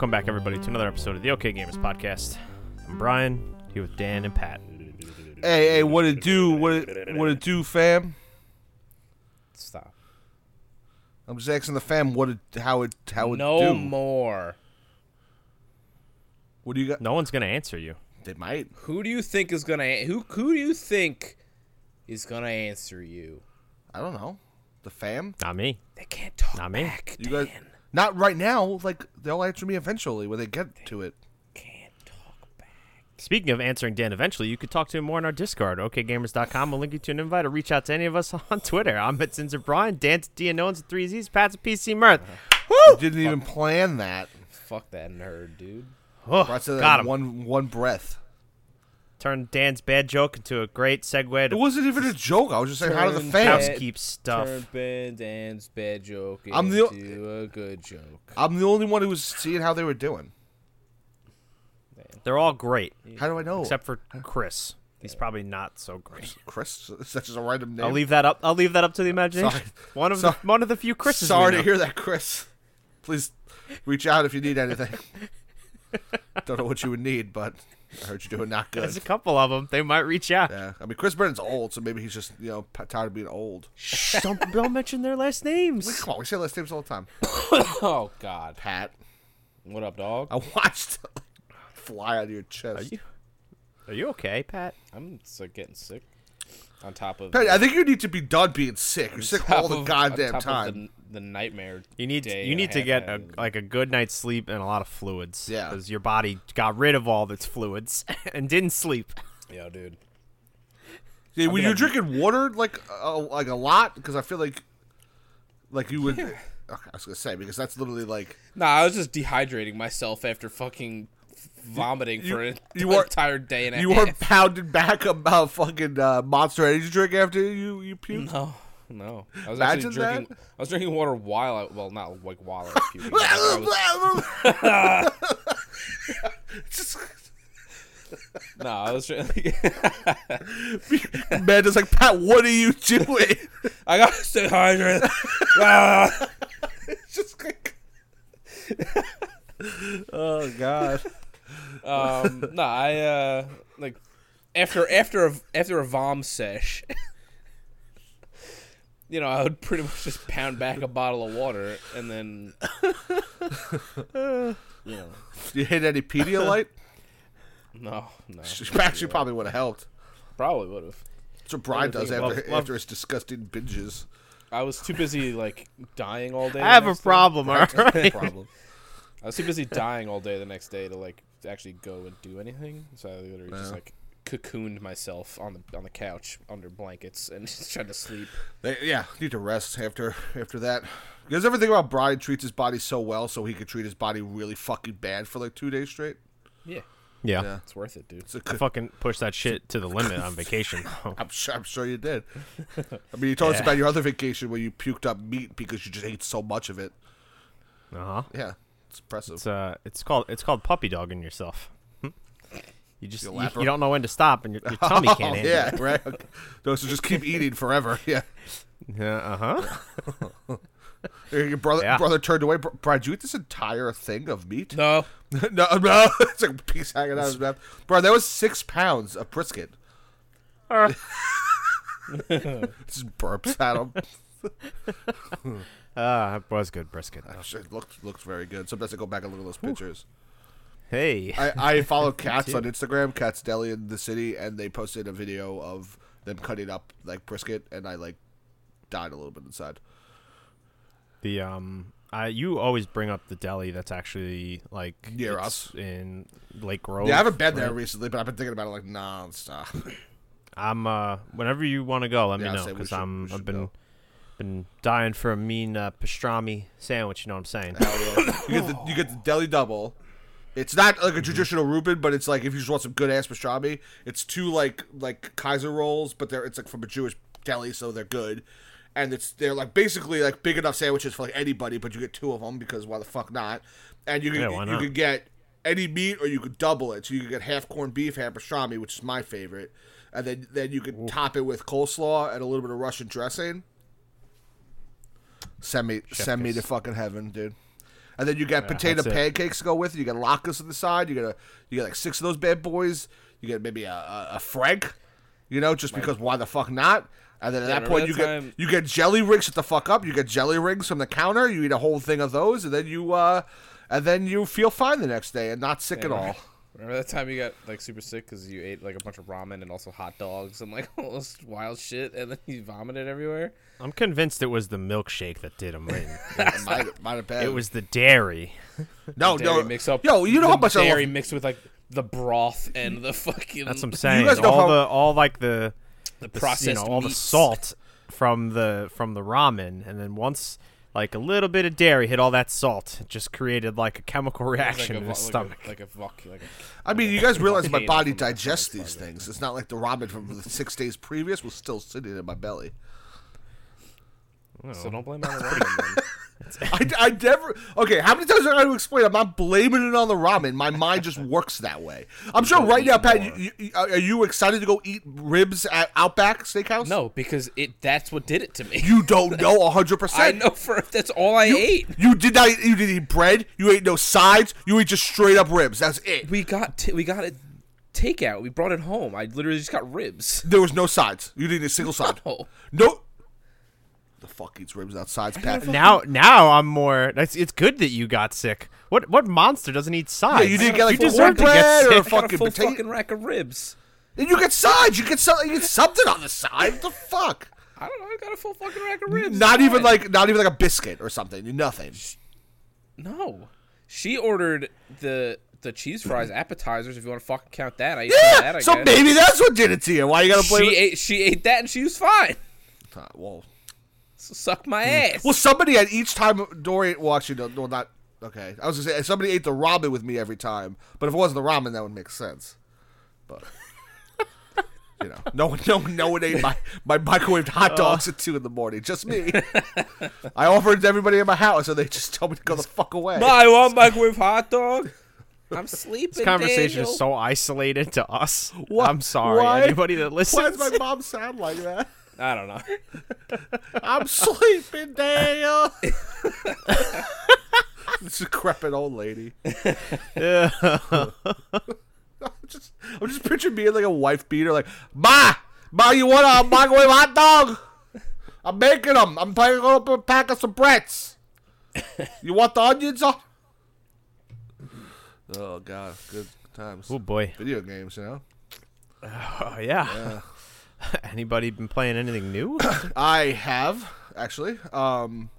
Welcome back, everybody, to another episode of the OK Gamers Podcast. I'm Brian, here with Dan and Pat. Hey, hey, what it do? What it, what it do, fam? Stop. I'm just asking the fam what it, how it, how it no do. more. What do you got? No one's going to answer you. They might. Who do you think is gonna who who do you think is gonna answer you? I don't know. The fam? Not me. They can't talk Not me. back. You guys? Dan. Not right now. Like they'll answer me eventually when they get to it. can't talk back. Speaking of answering Dan eventually, you could talk to him more on our Discord, okgamers.com. We'll link you to an invite or reach out to any of us on Twitter. I'm at Sins of Brian, Dan's at D and Owens at 3 Z's, Pat's at PC Mirth. You didn't even plan that. Fuck that nerd, dude. Oh, Brought to got him. one one breath. Turned Dan's bad joke into a great segue It wasn't even a joke. I was just saying how do the fans. fam. bad- housekeep stuff. Turn Ben Dan's bad joke into I'm the- a good joke. I'm the only one who was seeing how they were doing. They're all great, How do I know? except for Chris. He's probably not so great. Chris. That's just a random name. I'll leave that up. I'll leave that up to the imagination. Sorry. One of Sorry. the one of the few Chris's. we Sorry know. to hear that, Chris. Please reach out if you need anything. Don't know what you would need, but I heard you're doing not good. There's a couple of them. They might reach out. Yeah, I mean Chris Brennan's old, so maybe he's just you know tired of being old. Shh, don't, don't mention their last names. Come on, we say last names all the time. Oh God. Pat, What up, dog? I watched fly out of your chest. Are you, are you okay, Pat? I'm sick, getting sick. On top of Pat, I think you need to be done being sick. You're sick all the of- goddamn on top of time. The, the nightmare. You need day you need to get a, like a good night's sleep and a lot of fluids. Yeah. because your body got rid of all its fluids and didn't sleep. Yeah, dude. Yeah, when mean, you're I- drinking water like uh, like a lot, because I feel like like you would. Okay, I was gonna say because that's literally like Nah, I was just dehydrating myself after fucking vomiting You- for an you were- entire day and a you half. were pounding back about fucking uh, Monster Energy drink after you you puked. No, no. I was Imagine actually drinking. that. I was drinking water while I well, not like while I was puking. I was, Just, no, I was drinking. man, just like Pat, what are you doing? I gotta stay hydrated. Ah. just like, oh god. Um, no, I uh like after after a after a vom sesh. You know, I would pretty much just pound back a bottle of water and then, you know, You hit any Pedialyte? no, no, Actually, probably would have helped. probably would have. That's what Brian does after Love- love- after his disgusting binges. I was too busy like dying all day. I have the a next day. problem. All right. Problem. I was too busy dying all day the next day to like actually go and do anything. So I literally just like cocooned myself on the on the couch under blankets and just tried to sleep. They, yeah, need to rest after after that. Because everything about Brian treats his body so well so he could treat his body really fucking bad for like two days straight? Yeah, Yeah. Yeah. it's worth it, dude. It's a I good, fucking push that shit to the limit on vacation. I'm sure I'm sure you did. I mean, you told us about your other vacation where you puked up meat because you just ate so much of it. Uh huh. Yeah, it's impressive. It's uh, it's called it's called puppy dogging yourself. Hmm? You just You you, don't know when to stop, and your, your tummy oh, can't handle yeah, it. right. Okay. No, just keep eating forever. Yeah. Yeah. Uh huh. Your brother Yeah. brother turned away. Br- Brian, did you eat this entire thing of meat? No, no, no. It's like a piece hanging out of his mouth. Bro, that was six pounds of brisket. Just burps at him. Ah, it was good brisket. though. It looked looked very good. Sometimes I go back and look at those pictures. Hey. I, I follow Katz on Instagram, Katz Deli in the city, and they posted a video of them cutting up like brisket, and I like died a little bit inside. The um, I you always bring up the deli that's actually like Near us. in Lake Grove. yeah, I haven't been there recently, but I've been thinking about it like nonstop. I'm uh, whenever you want to go, let Yeah, me know because I'm I've been go. Been dying for a mean uh, pastrami sandwich. You know what I'm saying? you get the you get the deli double. It's not like a traditional Reuben, but it's like if you just want some good ass pastrami, it's two like like Kaiser rolls, but they're it's like from a Jewish deli, so they're good. and it's they're like basically like big enough sandwiches for like anybody, but you get two of them because why the fuck not? And you can Yeah, you can get any meat or you could double it. So you can get half corned beef, half pastrami, which is my favorite, and then then you could top it with coleslaw and a little bit of Russian dressing. Send me send me to fucking heaven, dude. And then you get potato that's it. pancakes to go with it. You get latkes on the side. You get a you get like six of those bad boys. You get maybe a a, a Frank, you know, just because why the fuck not? And then at that point that you time- get you get jelly rings. Shut the fuck up. You get jelly rings from the counter. You eat a whole thing of those, and then you uh, and then you feel fine the next day and not sick at all. Remember that time you got like super sick because you ate like a bunch of ramen and also hot dogs and like all this wild shit, and then you vomited everywhere. I'm convinced it was the milkshake that did him in. It might, might have been. it was the dairy. no, Dairy no. mix up. Yo, you know how much I dairy love. mixed with like the broth and the fucking. That's what I'm saying. guys know all how- the all like the the the processed you know all the meats. salt from the from the ramen, and then once like a little bit of dairy hit all that salt, it just created like a chemical It's like reaction a in vo- his like a- stomach. Like a voc- like a I mean, you guys realize my body digests these things. It's not like the ramen from the six days previous was still sitting in my belly. So don't blame it on the ramen. I, I never. Okay, how many times do I got to explain? I'm not blaming it on the ramen. My mind just works that way. I'm sure right now, Pat, you, you, are you excited to go eat ribs at Outback Steakhouse? No, because it that's what did it to me. You don't know 100%. I know for that's all I ate. You did not. You didn't eat bread. You ate no sides. You ate just straight up ribs. That's it. We got t- we got it takeout. We brought it home. I literally just got ribs. There was no sides. You didn't eat a single side. Oh, No. The fuck eats ribs without sides, Pat? Now, now I'm more. That's, it's good that you got sick. What what monster doesn't eat sides? you didn't get, like, you deserve to cornbread get or sick. I got a Fucking full potato- fucking rack of ribs. And you get sides. You get some, You get something on the side. What the fuck? I don't know. I got a full fucking rack of ribs. Not even like. Not even like a biscuit or something. Nothing. no. She ordered the the cheese fries appetizers. If you want to fucking count that, I ate some of that. I Yeah. So guess. maybe that's what did it to you. Why you gotta blame? she it? ate she ate that and she was fine. Uh, well, So suck my ass. well, somebody at each time Dorian. Well, actually, no, no, not. Okay, I was gonna say somebody ate the ramen with me every time, but if it wasn't the ramen, that would make sense. But you know, no one, no, no one ate my my microwaved hot oh. dogs at two in the morning. Just me. I offered it to everybody in my house, and they just told me to go the fuck away. I want microwave hot dog. I'm sleeping. This conversation Daniel. is so isolated to us. Why- I'm sorry, why- anybody that listens. Why does my mom sound like that? I don't know. I'm sleeping, Daniel. this decrepit old lady. Yeah. I'm just, I'm just picturing being like a wife beater, like, Ma, Ma, you want a microwave hot dog? I'm making them. I'm picking up a pack of some breads. You want the onions on? Oh God, good times. oh boy. Video games, you know. Oh yeah. Anybody been playing anything new? I have actually. Um,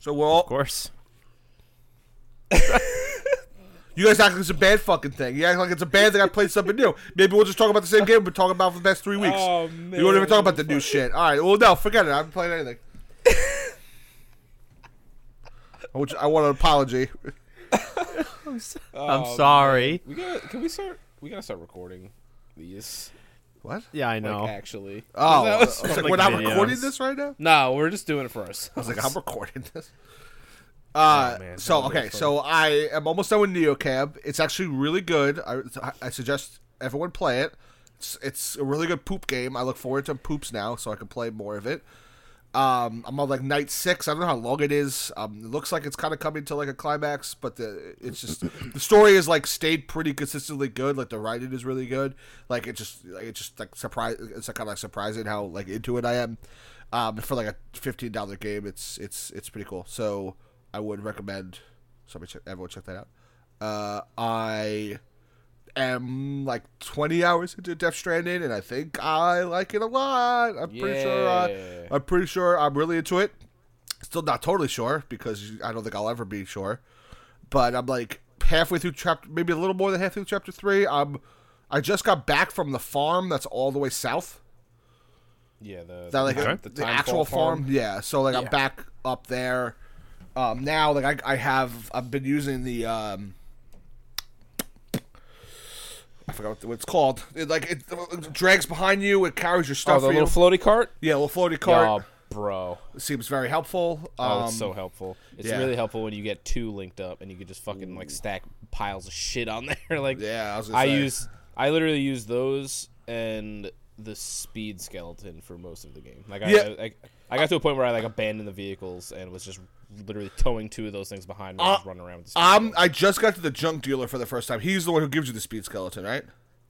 so we're all course. You guys act like it's a bad fucking thing. You act like it's a bad thing I played something new. Maybe we'll just talk about the same game we've been talking about for the past three weeks. Oh, You won't even talk about the new shit. All right. Well, no, forget it. I haven't played anything. I want- I want an apology. I'm Oh, sorry. We gotta. Can we start? We gotta start recording these. What? Yeah, I Like, know. actually. Oh, That I was- was like, Like we're not videos. recording this right now. no, we're just doing it for us. I was like, I'm recording this. Uh, man, so that would be okay, so I am almost done with NeoCab. It's actually really good. I, I suggest everyone play it. It's, it's a really good poop game. I look forward to poops now, so I can play more of it. Um, I'm on like night six. I don't know how long it is. Um, it looks like it's kind of coming to like a climax, but the it's just the story is like stayed pretty consistently good. Like the writing is really good. Like it just like it's just like surprise. It's kind of like surprising how like into it I am. Um, for like a fifteen dollar game, it's it's it's pretty cool. So I would recommend somebody check everyone check that out. Uh, I am like twenty hours into Death Stranding, and I think I like it a lot. I'm pretty sure. Uh, Yeah. I'm pretty sure I'm really into it. Still not totally sure because I don't think I'll ever be sure. But I'm like halfway through chapter, maybe a little more than halfway through chapter three. I'm. I just got back from the farm that's all the way south. Yeah, the That like Okay. the, Timefall actual farm. Yeah. So like I'm back up there. Um, now like I, I have I've been using the um. I forgot what it's called. It like it, it drags behind you. It carries your stuff. Oh, the for you. little floaty cart. yeah, little floaty cart. bro. it seems very helpful. Oh, Um, it's so helpful. It's yeah. really helpful when you get two linked up and you can just fucking like stack piles of shit on there. like yeah, I I use I literally use those and the speed skeleton for most of the game. Like I, Yeah. I, I, I got to a point where I like abandoned the vehicles and was just literally towing two of those things behind me and Uh, just running around with the speed Um. I just got to the junk dealer for the first time. He's the one who gives you the speed skeleton, right?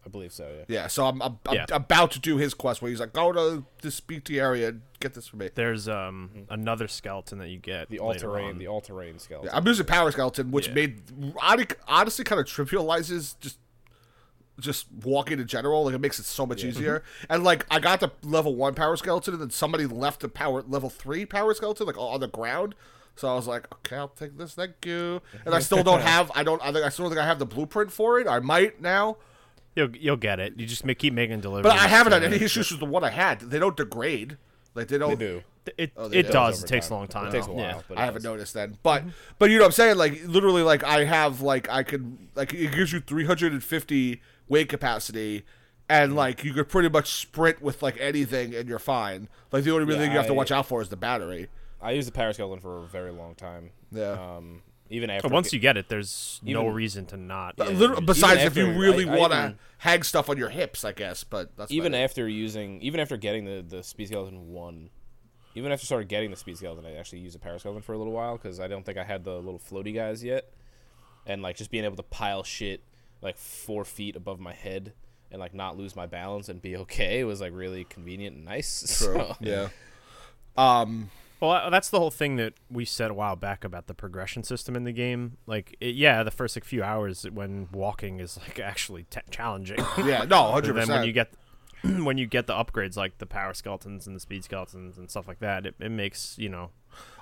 I believe so. Yeah. Yeah. So I'm, I'm, I'm Yeah. about to do his quest where he's like, go to this BT area and get this for me. There's um another skeleton that you get. The all terrain, the all terrain skeleton. I'm using power skeleton, which Yeah. made honestly kind of trivializes just just walking in general. Like it makes it so much easier. And like I got the level one power skeleton, and then somebody left the power level three power skeleton like on the ground. So I was like, okay, I'll take this. Thank you. And I still don't have. I don't. I think I still don't think I have the blueprint for it. I might now, You'll you'll get it. You just ma- keep making deliveries. but I haven't had to- any issues with the one I had. They don't degrade. Like they don't. They do. It Oh, they it do. does. It takes a long time. It takes a Yeah. But I haven't does. noticed then, but but you know what I'm saying like literally like I have like I could like it gives you 350 weight capacity, and like you could pretty much sprint with like anything and you're fine. Like the only Yeah, thing you have to watch out for is the battery. I used the power skeleton for a very long time. Yeah. Um, even after But once you get it, there's no reason to not. But yeah, liter- even besides, if you really I- I want to even- hang stuff on your hips, I guess. But that's even about it. after using, even after getting the the speed skeleton one, even after started getting the speed skeleton, I actually used a power skeleton for a little while because I don't think I had the little floaty guys yet, and like just being able to pile shit like four feet above my head and like not lose my balance and be okay was like really convenient and nice. True. So, Yeah. Um. Well, that's the whole thing that we said a while back about the progression system in the game. Like, it, yeah, the first like few hours when walking is like actually t- challenging. Yeah. No. But Hundred then when you get when you get the upgrades like the power skeletons and the speed skeletons and stuff like that, it, it makes you know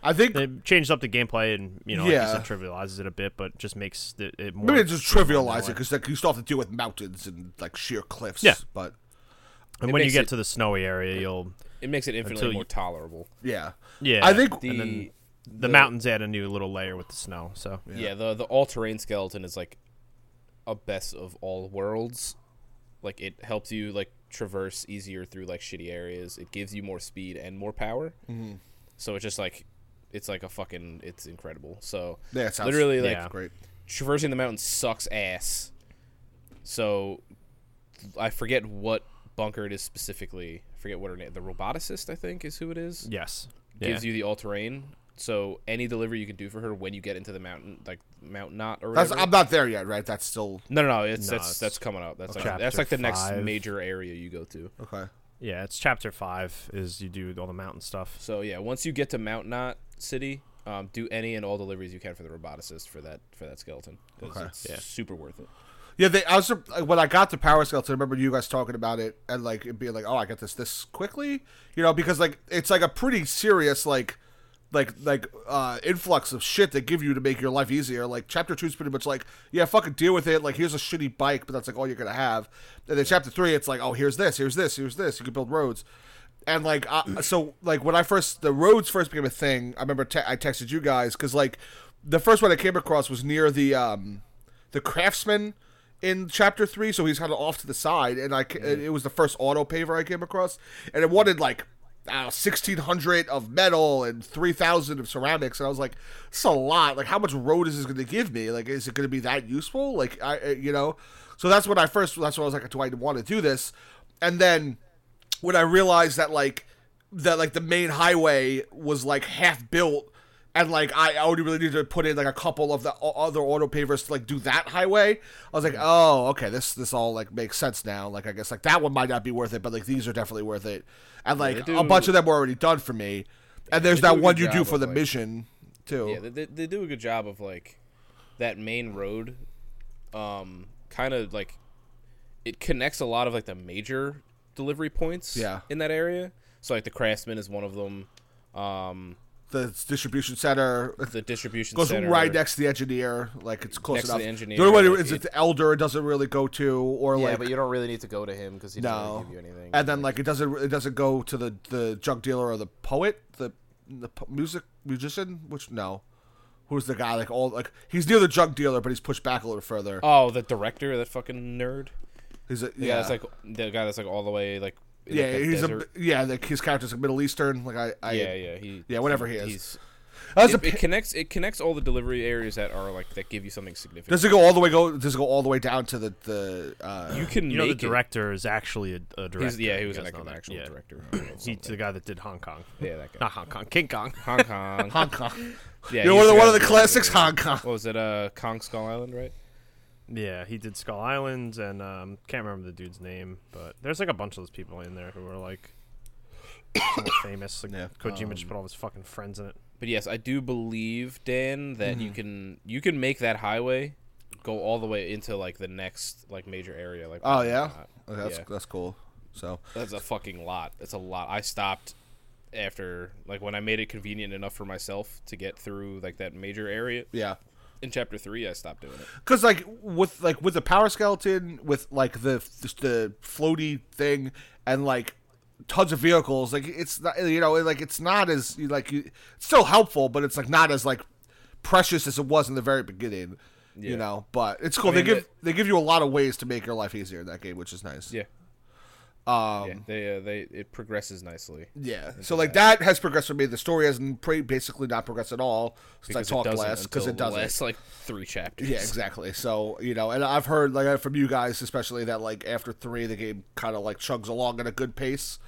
I think it changes up the gameplay and you know like you said, trivializes it a bit, but just makes it, it more. maybe it just trivializes it because like you still have to deal with mountains and like sheer cliffs. Yeah. But And when you get it- to the snowy area, you'll it makes it infinitely more you- tolerable. yeah. Yeah. I think The And then the, mountains add a new little layer with the snow. So Yeah, the the all terrain skeleton is like a best of all worlds. Like it helps you like traverse easier through like shitty areas. It gives you more speed and more power. Mm-hmm. So it's just like it's like a fucking it's incredible. So Yeah. It sounds literally like Yeah. great. traversing the mountain sucks ass. So I forget what bunker it is specifically. I forget what her name. The roboticist, I think, is who it is yes, gives yeah. you the all terrain. So any delivery you can do for her when you get into the mountain, like Mount Knot or That's, whatever. I'm not there yet, right? That's still no, no, no. It's No, that's it's that's coming up. That's like that's like the next major area you go to. okay. yeah. It's chapter five is you do all the mountain stuff. So yeah, once you get to Mount Knot City, um, do any and all deliveries you can for the roboticist for that for that skeleton. 'cause Okay. it's Yeah. super worth it. Yeah, they. I was when I got the power skeleton. I remember you guys talking about it and like it being like, "Oh, I got this this quickly," you know, because like it's like a pretty serious like, like like uh influx of shit they give you to make your life easier. Like chapter two is pretty much like, yeah, fucking deal with it. Like here's a shitty bike, but that's like all you're gonna have. And then chapter three, it's like, oh, here's this, here's this, here's this. You can build roads. And like, uh, so like when I first the roads first became a thing, I remember te- I texted you guys because like the first one I came across was near the um the craftsman in chapter three, so he's kind of off to the side, and I ca- it was the first auto paver I came across, and it wanted like. I know, sixteen hundred of metal and three thousand of ceramics, and I was like, "It's a lot. Like, how much road is this going to give me? Like, is it going to be that useful? Like, I, I- you know." So that's when I first. That's when I was like, "Do I want to do this?" And then when I realized that like that like the main highway was like half built and like I, I only really need to put in like a couple of the other auto pavers to like do that highway. I was like, oh, okay, this this all like makes sense now. Like I guess like that one might not be worth it, but like these are definitely worth it. And like they a bunch of them were already done for me. And there's that one you do for the like- mission too. Yeah, they, they, they do a good job of like that main road, um, kind of like it connects a lot of like the major delivery points. Yeah. in that area. So like the Craftsman is one of them. Um, The distribution center the distribution center goes center right next to the engineer. Like it's close Next to enough. the engineer, the only one is it- it the elder. It doesn't really go to or Yeah, like but you don't really need to go to him because he doesn't No. really give you anything. and then like it doesn't it doesn't go to the the junk dealer or the poet the the music musician which no who's the guy like all like he's near the junk dealer but he's pushed back a little further oh, the director, that fucking nerd. he's a, Yeah, yeah that's like the guy that's like all the way like in, yeah, like, he's desert. a yeah. Like his character's like Middle Eastern. Like I, I yeah, yeah, he yeah, whatever he is. He's it, a, it connects it connects all the delivery areas that are like that give you something significant. does it go all the way go? Does it go all the way down to the the? Uh, you can You know, the make it. director is actually a, a director. He's, yeah, he was guys like an that. actual yeah. director. He's the guy that did Hong Kong. yeah, that guy. Not Hong Kong, King Kong. Hong Kong. Hong Kong. Yeah, you know, one of the, one of the classics. Hong Kong. What was it? Uh, Kong Skull Island, right? Yeah, he did Skull Island, and um, can't remember the dude's name, but there's like a bunch of those people in there who are like famous. Like Yeah, Kojima just um, put all his fucking friends in it. But yes, I do believe Dan that Mm-hmm. you can you can make that highway go all the way into like the next like major area. Like Oh believe it or yeah, okay, that's Yeah. that's cool. So That's a fucking lot. That's a lot. I stopped after like when I made it convenient enough for myself to get through like that major area yeah, in chapter three. I stopped doing it. because like with like with the power skeleton, with like the the floaty thing, and like tons of vehicles, like it's not you know like it's not as like you, it's still helpful, but it's like not as like precious as it was in the very beginning. You know, but it's cool. I mean, they give it- they give you a lot of ways to make your life easier in that game, which is nice. Yeah, Um, yeah. They uh, they it progresses nicely. Yeah. So like that has progressed for me. The story has pre- basically not progressed at all since Because I talked last because it doesn't. last like three chapters. Yeah, exactly. So you know, and I've heard like from you guys, especially that like after three, the game kind of like chugs along at a good pace.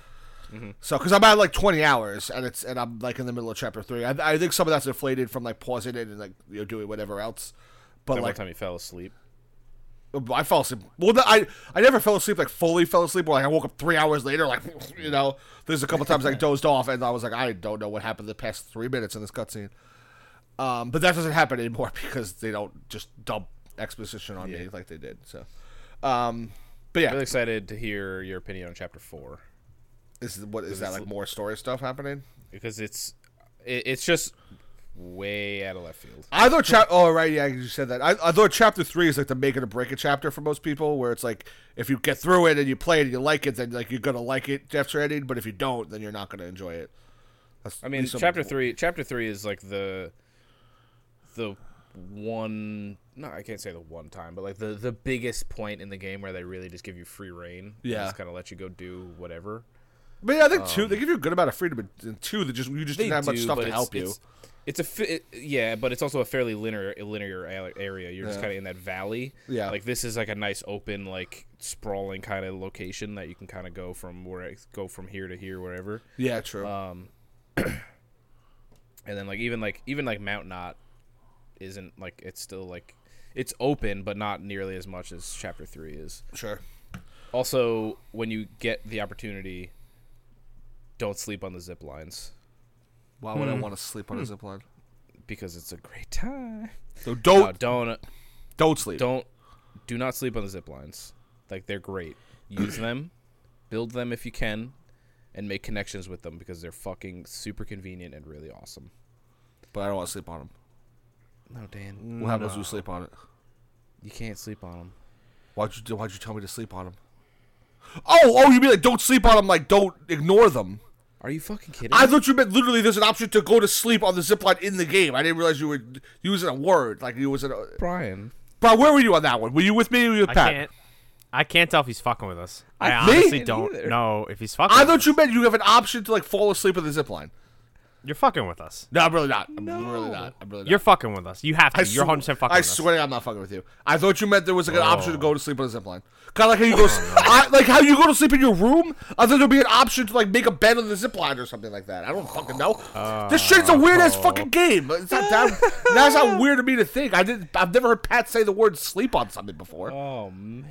Mm-hmm. So, because I'm at like 20 hours, and it's and I'm like in the middle of chapter three. I, I think some of that's inflated from like pausing it and like you know doing whatever else. But Like one like time he fell asleep. I fell asleep. Well, I I never fell asleep like fully fell asleep. But like I woke up three hours later. Like you know, there's a couple times I dozed off, and I was like, I don't know what happened the past three minutes in this cutscene. Um, but that doesn't happen anymore because they don't just dump exposition on me like they did. So, um, but yeah, Really excited to hear your opinion on chapter four is what is that like more story stuff happening? because it's it, it's just way out of left field. I thought chap. Oh right, yeah, you said that. I, I thought chapter three is like the make it or break it chapter for most people, where it's like if you get through it and you play it and you like it, then like you're gonna like it after ending. But if you don't, then you're not gonna enjoy it. That's I mean, chapter three. Chapter three is like the the one. No, I can't say the one time, but like the the biggest point in the game where they really just give you free reign. Yeah. just kind of let you go do whatever. But yeah, I think two. Um, they give you a good amount of freedom, and two, that just you just didn't have much stuff to help you. It's, it's a fi- it, yeah, but it's also a fairly linear linear area. You're just Yeah. kind of in that valley. Yeah. like this is like a nice open, like sprawling kind of location that you can kind of go from where go from here to here, wherever. Yeah, true. Um, and then like even like even like Mount Knot isn't like it's still like it's open, but not nearly as much as Chapter Three is. sure. Also, when you get the opportunity, don't sleep on the zip lines Why would I Hmm. want to sleep on a zip line? because it's a great time. So don't don't don't sleep. don't do not sleep on the zip lines. Like they're great. Use them, build them if you can, and make connections with them because they're fucking super convenient and really awesome. But I don't want to sleep on them. No, Dan, What happens if you sleep on it? you can't sleep on them. Why'd you Why'd you tell me to sleep on them? Oh, oh, you mean like don't sleep on them? Like don't ignore them? Are you fucking kidding? I me? thought you meant literally there's an option to go to sleep on the zip line in the game. I didn't realize you were using a word like you was a. Brian. Bro, where were you on that one? Were you with me or were you with I Pat? can't. I can't tell if he's fucking with us. I, I- honestly don't either. know if he's fucking. I with thought us. you meant you have an option to like fall asleep on the zip line. You're fucking with us. No, I'm really not. I'm really not. I'm really not. You're fucking with us. You have to. I You're sw- 100 percent fucking I with us. swear I'm not fucking with you. I thought you meant there was like an option to Oh. go to sleep on a zip line. Kind of like how you go, s- I, like how you go to sleep in your room. I thought there'd be an option to like make a bed on the zip line or something like that. I don't fucking know. this shit's a weird ass fucking game. It's not that. that's not weird to me to think. I didn't. I've never heard Pat say the word sleep on something before. Oh man.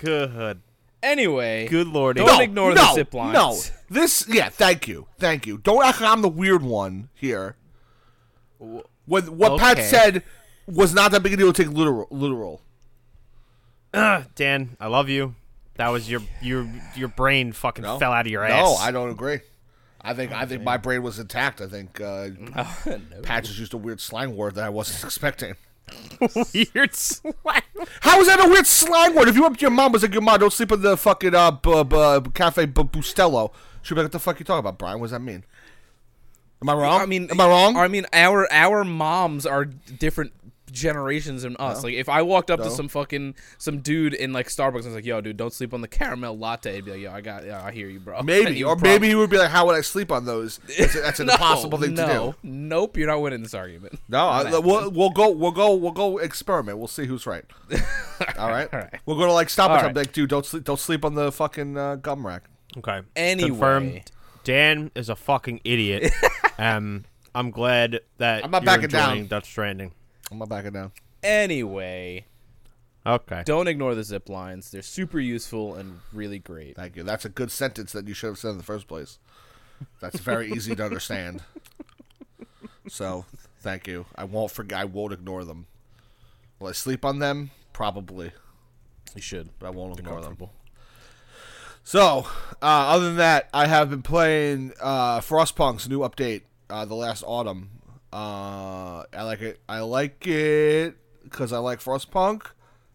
Good. Anyway, Good lord, Don't ignore the no, zip lines. No, this. Yeah, thank you, thank you. Don't act like I'm the weird one here. What what Pat said was not that big a deal to take literal. Literal. Ugh, Dan, I love you. That was your your your brain fucking No. fell out of your ass. No. I don't agree. I think I think my brain was intact. I think uh, no. Pat just used a weird slang word that I wasn't expecting. Weird slang. How is that a weird slang word? If you went up to your mom was like, "Your mom, don't sleep in the fucking uh, b- b- cafe b- Bustelo," she'd be like, "What the fuck you talking about, Brian? What does that mean?" Am I wrong? I mean, am I wrong? I mean, our our moms are different generations in us. Like if I walked up No. to some fucking some dude in like Starbucks and was like, "Yo, dude, don't sleep on the caramel latte," I'd be like, "Yo, I got, yeah, I hear you, bro." Maybe, you or prob- maybe he would be like, "How would I sleep on those?" That's, that's an No, impossible thing to do. Nope, you're not winning this argument. No, I, we'll we'll go we'll go we'll go experiment. We'll see who's right. All right, All right. we'll go to like stop All us. right. I'm like, dude, don't sleep don't sleep on the fucking uh, gum rack. Okay. Anyway. Confirmed. Dan is a fucking idiot. um, I'm glad that I'm not you're backing down. enjoying Death Stranding. I'm not backing down. Anyway, Okay. don't ignore the zip lines. They're super useful and really great. Thank you. That's a good sentence that you should have said in the first place. That's very easy to understand. So, thank you. I won't forget. I won't ignore them. Will I sleep on them? Probably, You should. but I won't Be ignore them. comfortable. So, uh, other than that, I have been playing uh, Frostpunk's new update uh, the last autumn. Uh, I like it. I like it because I like Frostpunk.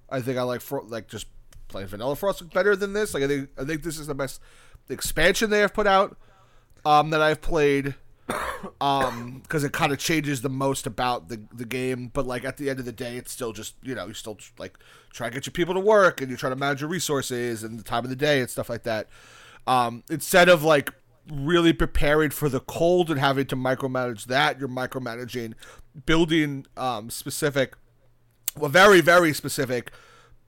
I think I like Fro- like just playing Vanilla Frostpunk better than this. Like I think I think this is the best expansion they have put out um, that I've played. Um, because it kind of changes the most about the the game, but like at the end of the day, it's still just you know you still like try to get your people to work and you try to manage your resources and the time of the day and stuff like that. Um, instead of like really preparing for the cold and having to micromanage that, you're micromanaging building um, specific, well, very very specific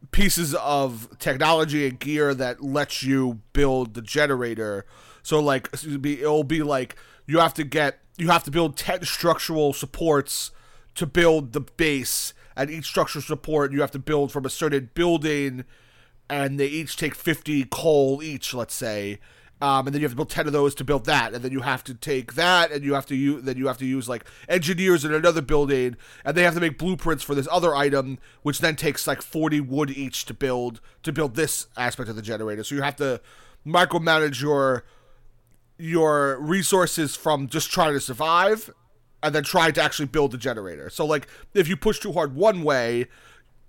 pieces of technology and gear that lets you build the generator. So like it'll be, it'll be like you have to get you have to build 10 structural supports to build the base. And each structural support you have to build from a certain building and they each take 50 coal each let's say um, and then you have to build 10 of those to build that and then you have to take that and you have to use then you have to use like engineers in another building and they have to make blueprints for this other item which then takes like 40 wood each to build to build this aspect of the generator so you have to micromanage your your resources from just trying to survive and then trying to actually build the generator. So like if you push too hard one way,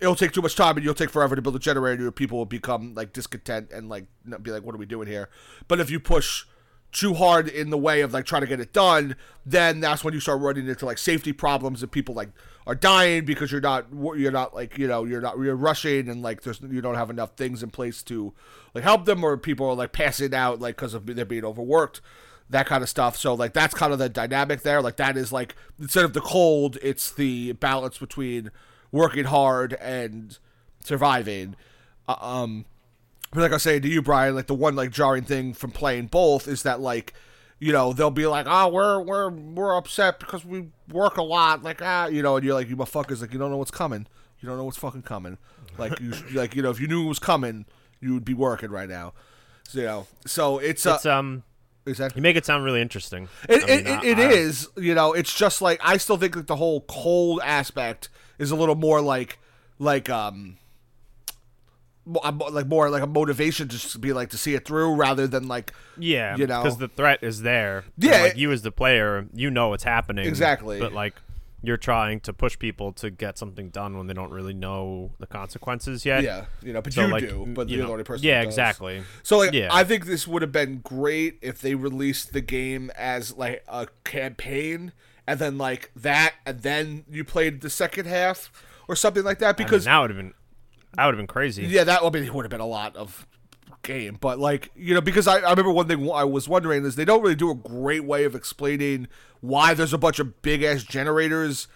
it'll take too much time and you'll take forever to build a generator. And people will become like discontent and like be like, "What are we doing here?" But if you push too hard in the way of like trying to get it done, then that's when you start running into like safety problems and people like are dying because you're not you're not like you know you're not you're rushing and like there's you don't have enough things in place to like help them or people are like passing out like because of they're being overworked that kind of stuff. So like that's kind of the dynamic there. Like that is like instead of the cold, it's the balance between working hard and surviving. Uh, um, but like I was saying to you, Brian, like the one like jarring thing from playing both is that like, you know, they'll be like, oh, we're we're we're upset because we work a lot, like ah, you know, and you're like, you motherfuckers, like you don't know what's coming, you don't know what's fucking coming, like you like you know, if you knew it was coming, you would be working right now, so, you know, so it's uh, It's um. is that You make it sound really interesting. it, I mean, it, I- it I- is, you know, it's just like I still think that the whole cold aspect is a little more like like um like more like a motivation just to just be like to see it through rather than like Yeah, you know. because the threat is there. Yeah, like it- you as the player, you know what's happening Exactly. But like, you're trying to push people to get something done when they don't really know the consequences yet. yeah, you know, but So you like, do, but you you're the only person. Yeah, exactly. So like, Yeah. I think this would have been great if they released the game as like a campaign, and then like that, and then you played the second half or something like that. I mean, Because that would have been, that would have been crazy. Yeah, that mean, it would have been a lot of game, but like you know, because I, I remember one thing I was wondering is they don't really do a great way of explaining why there's a bunch of big ass generators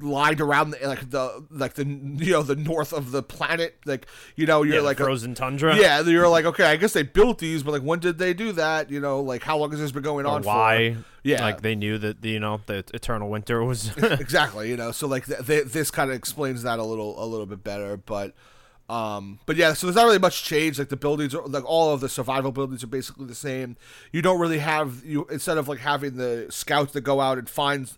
lined around the, like the like the you know the north of the planet like you know you're Yeah, like a- frozen tundra. yeah you're like okay I guess they built these but like when did they do that you know like how long has this been going Or on why? for yeah like they knew that the, you know the eternal winter was. exactly you know so like th- th- this kind of explains that a little a little bit better but um but yeah so there's not really much change like the buildings are like all of the survival buildings are basically the same you don't really have you instead of like having the scouts that go out and find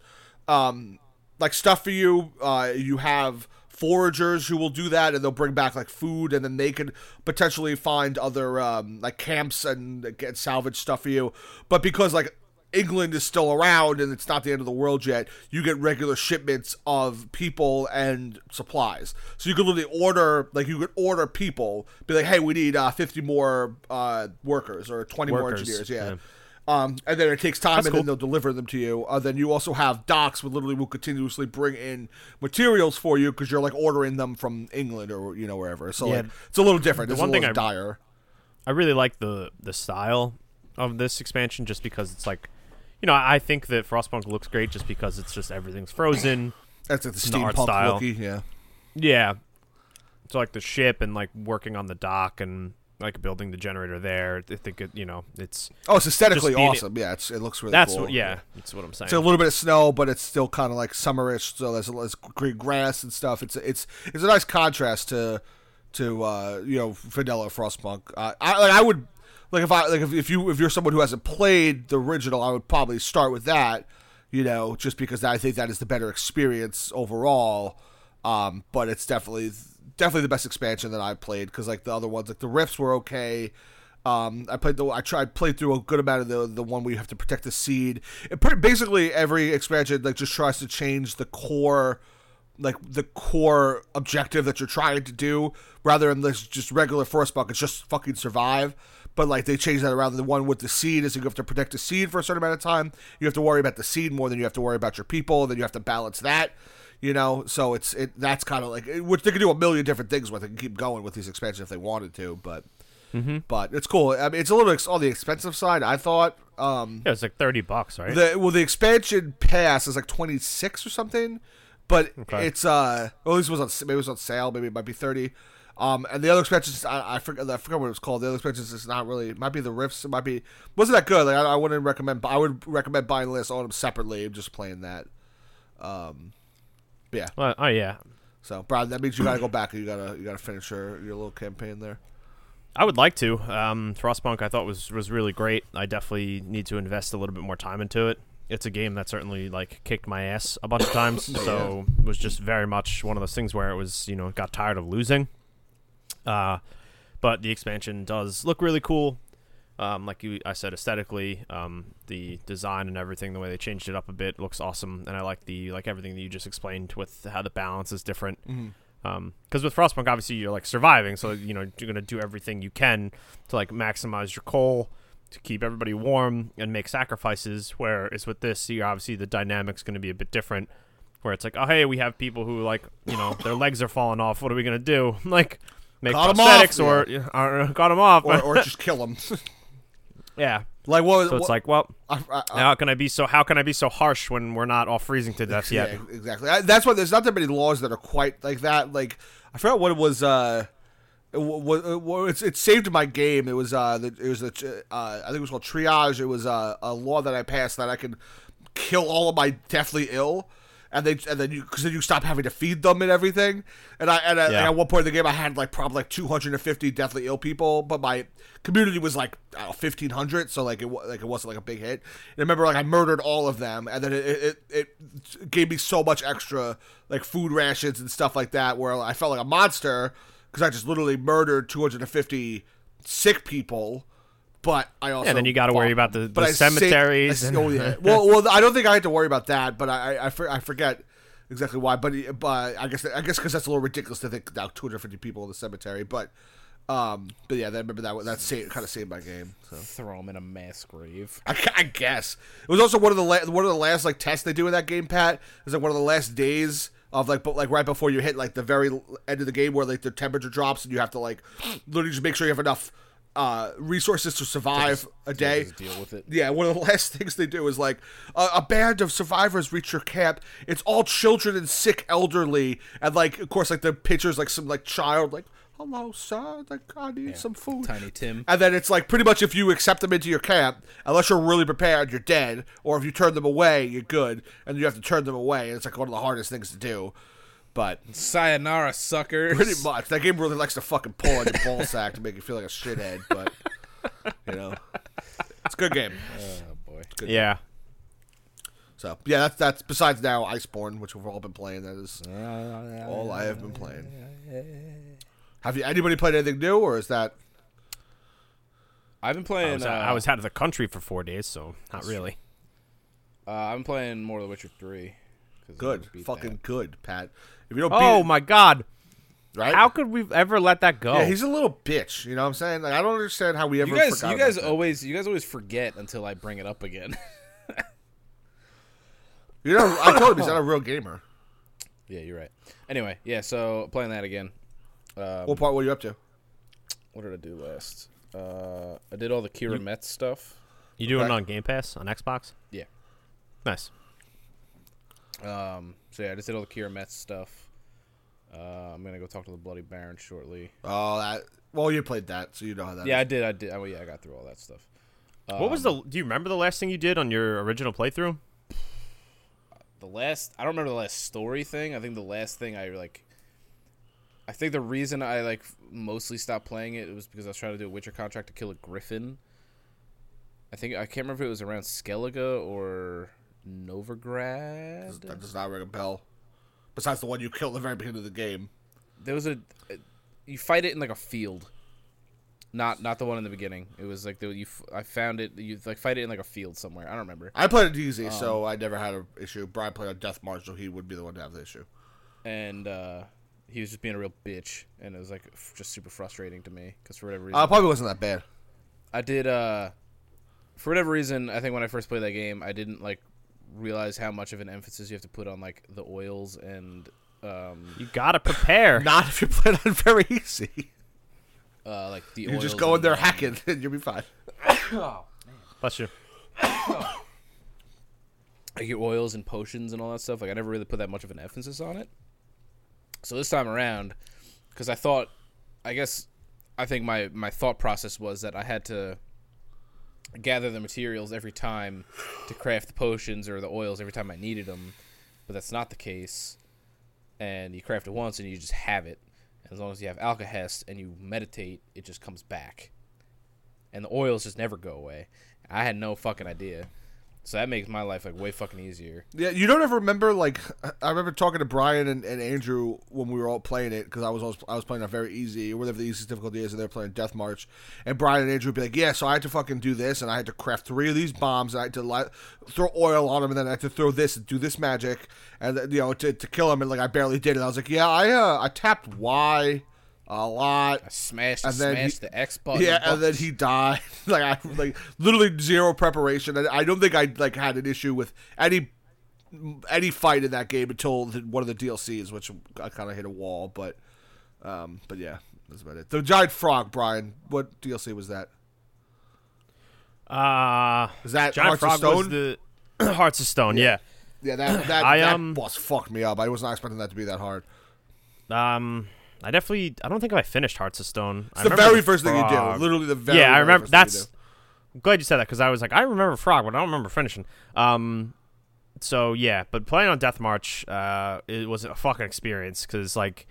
um like stuff for you uh you have foragers who will do that and they'll bring back like food and then they can potentially find other um like camps and get salvage stuff for you but because like England is still around and it's not the end of the world yet, you get regular shipments of people and supplies. So you could literally order, like you could order people, be like, hey, we need uh, 50 more uh, workers or 20 more Workers, engineers, yeah. Um, and then it takes time, That's and cool. then they'll deliver them to you. Uh, then you also have docks, which literally will continuously bring in materials for you because you're like ordering them from England or you know wherever. So Yeah. like, it's a little different. The It's one a thing I- dire. I really like the the style of this expansion just because it's like, you know, I think that Frostpunk looks great just because it's just everything's frozen. That's like the steampunk style. looky. Yeah. Yeah. So like the ship and like working on the dock and like building the generator there. I think it, you know, it's Oh, it's aesthetically awesome. Yeah, it's, it looks really that's cool. what yeah, that's what I'm saying. It's a little bit of snow, but it's still kind of like summerish. So there's, there's green grass and stuff. It's it's it's a nice contrast to to uh, you know Vanilla Frostpunk. Uh, I like I would like if I like if, if you if you're someone who hasn't played the original, I would probably start with that. You know, just because I think that is the better experience overall. Um, but it's definitely definitely the best expansion that I played because like the other ones, like the rifts were okay. Um, I played the I tried played through a good amount of the the one where you have to protect the seed. It pretty, basically every expansion like just tries to change the core like the core objective that you're trying to do rather than this just regular Frostpunk. It's just fucking survive. But like they changed that around. The one with the seed is you have to protect the seed for a certain amount of time. You have to worry about the seed more than you have to worry about your people. Then you have to balance that. You know, so it's it. That's kind of like which they could do a million different things with. They can keep going with these expansions if they wanted to, but but it's cool. I mean, it's a little ex- on the expensive side. I thought. Um, yeah, it's like thirty bucks, right? the well, the expansion pass is like twenty six or something, but Okay. it's uh, well, at least was on maybe it was on sale. Maybe it might be thirty. Um, and the other expansions, I, I forget, I forget what it was called. The other expansions is not really. It might be the rifts. It might be wasn't that good. Like I, I wouldn't recommend. I would recommend buying this on them separately. and Just playing that. Um, yeah. Well, oh yeah, So, Brian, that means you gotta go back you gotta you gotta finish your, your little campaign there. I would like to. Um, Frostpunk I thought was was really great. I definitely need to invest a little bit more time into it. It's a game that certainly like kicked my ass a bunch of times, so it was just very much one of those things where it was you know got tired of losing. Uh, but the expansion does look really cool. Um, like you, I said, aesthetically, um, the design and everything, the way they changed it up a bit looks awesome, and I like the like everything that you just explained with how the balance is different. Because with Frostpunk, obviously you're like surviving, so you know you're gonna do everything you can to like maximize your coal to keep everybody warm and make sacrifices. Whereas with this, you obviously the dynamic's gonna be a bit different. Where it's like, oh hey, we have people who like you know their legs are falling off. What are we gonna do? Like make Cut 'em off, prosthetics or, or cut them off. Or, or just kill them. Yeah. like what? So it's what- like, well, I, I, I, how can I be so? How can I be so harsh when we're not all freezing to death yet? Yeah, exactly. I, that's why there's not that many laws that are quite like that. Like I forgot what it was. Uh, it, it saved my game. It was uh, the, it was a, uh, I think it was called triage. It was uh, a law that I passed that I could kill all of my deathly ill. And they and then you because then you stop having to feed them and everything. And I and, I, Yeah. and at one point in the game I had like probably like 250 deathly ill people, but my community was like know, 1500, so like it like it wasn't like a big hit. And I remember like I murdered all of them, and then it it, it it gave me so much extra like food rations and stuff like that, where I felt like a monster because I just literally murdered 250 sick people. But I also Yeah, then you gotta worry about the- the But I sa- I cemeteries s- and- oh yeah. Well, well, I don't think I had to worry about that, but I I, I, forget exactly why. But but I guess I guess because that's a little ridiculous to think now 250 people in the cemetery. But um, but yeah, I remember that that saved, kind of saved my game. So Throw him in a mass grave. I, I guess it was also one of the la- one of the last like tests they do in that game. Pat it was like one of the last days of like but like right before you hit like the very end of the game where like the temperature drops and you have to like literally just make sure you have enough uh resources to survive a day. Just deal with it. Yeah, one of the last things they do is like a, a band of survivors reach your camp. It's all children and sick elderly, and like of course like the pictures like some like child like hello sir like I need some food. Tiny Tim. And then it's like pretty much if you accept them into your camp, unless you're really prepared, you're dead. Or if you turn them away, you're good, and you have to turn them away. And it's like one of the hardest things to do. But Sayonara, suckers. pretty much, that game really likes to fucking pull on your ball sack to make you feel like a shithead. But you know, it's a good game. Oh boy. Yeah. So yeah, that's that's besides now Iceborne, which we've all been playing. That is all I have been playing. Have you anybody played anything new, or is that I've been I playing. was, uh, I was out of the country for four days, so not really. uh, I'm playing more The Witcher Three. Good? Fucking that. good, Pat. If you don't Oh beat, my god! right? How could we ever let that go? Yeah, he's a little bitch. You know what I'm saying? Like I don't understand how we ever. You guys, forgot you guys about that. always, you guys always forget until I bring it up again. You know, I told him he's not a real gamer. yeah, you're right. Anyway, yeah, so playing that again. Um, What part were you up to? what did I do last? Uh, I did all the Keira Metz stuff. you doing Okay. it on Game Pass on Xbox? Yeah. Nice. Um, so yeah, I just did all the Keira Metz stuff. Uh, I'm gonna go talk to the Bloody Baron shortly. Oh, that. Well, you played that, so you know how that. Yeah, I did. I did. Oh yeah, I got through all that stuff. what was Um, the? Do you remember the last thing you did on your original playthrough? the last I don't remember the last story thing. I think the last thing I like I think the reason I like mostly stopped playing it was because I was trying to do a Witcher contract to kill a griffin. I think I can't remember if it was around Skellige or Novigrad. That does not ring a bell. Besides the one you killed at the very beginning of the game. There was a you fight it in like a field. Not not the one in the beginning. It was like the you f- I found it you like fight it in like a field somewhere. I don't remember. I played it easy, so Um, I never had an issue. Brian played on Death March, so he would be the one to have the issue. And uh he was just being a real bitch and it was like f- just super frustrating to me cuz for whatever reason Uh, probably wasn't that bad. I did uh for whatever reason, I think when I first played that game, I didn't like realize how much of an emphasis you have to put on like the oils and um You gotta prepare. Not if you play it on very easy. uh like the You oils just go in there hacking, and you'll be fine. oh, Bless you. like your oils and potions and all that stuff. Like I never really put that much of an emphasis on it. So this time around, because I thought, I guess, I think my my thought process was that I had to gather the materials every time to craft the potions or the oils every time I needed them, but that's not the case. And you craft it once and you just have it. And as long as you have alkahest and you meditate, it just comes back. And the oils just never go away. I had no fucking idea. So that makes my life like way fucking easier. Yeah, you don't ever remember like I remember talking to Brian and, and Andrew when we were all playing it because I was always, I was playing on very easy or whatever the easiest difficulty is, and they're playing Death March, and Brian and Andrew would be like, yeah, so I had to fucking do this, and I had to craft three of these bombs, and I had to li- throw oil on them, and then I had to throw this and do this magic, and you know to, to kill him, and like I barely did it. I was like, yeah, I uh, I tapped Y a lot. I smashed, And then smashed he- the X button. Yeah, and then he died. like I like literally zero preparation. And I don't think I like had an issue with any any fight in that game until the, one of the DLCs, which I kind of hit a wall. But um, but yeah, that's about it. The giant frog, Brian. What DLC was that? Uh Is that Giant Hearts of Frog Stone? was the Hearts of Stone. Yeah. yeah, that that, I, that um, boss fucked me up. I was not expecting that to be that hard. Um, I definitely. I don't think I finished Hearts of Stone. It's the very first thing you do. Literally the very yeah, I remember. first That's. I'm glad you said that because I was like, I remember Frog, but I don't remember finishing. Um, so yeah, but playing on Death March, uh, it was a fucking experience because like,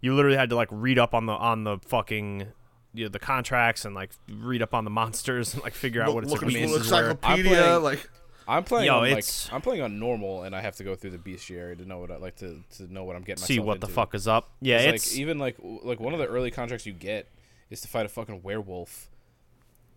you literally had to like read up on the on the fucking. You know, the contracts and like read up on the monsters and like figure out what its Look at weaknesses this were. encyclopedia. playing- like I'm playing Yo, on like I'm playing on normal, and I have to go through the bestiary to know what I like to to know what I'm getting. See myself what the fuck is up. Yeah, It's it's like even like like one of the early contracts you get is to fight a fucking werewolf,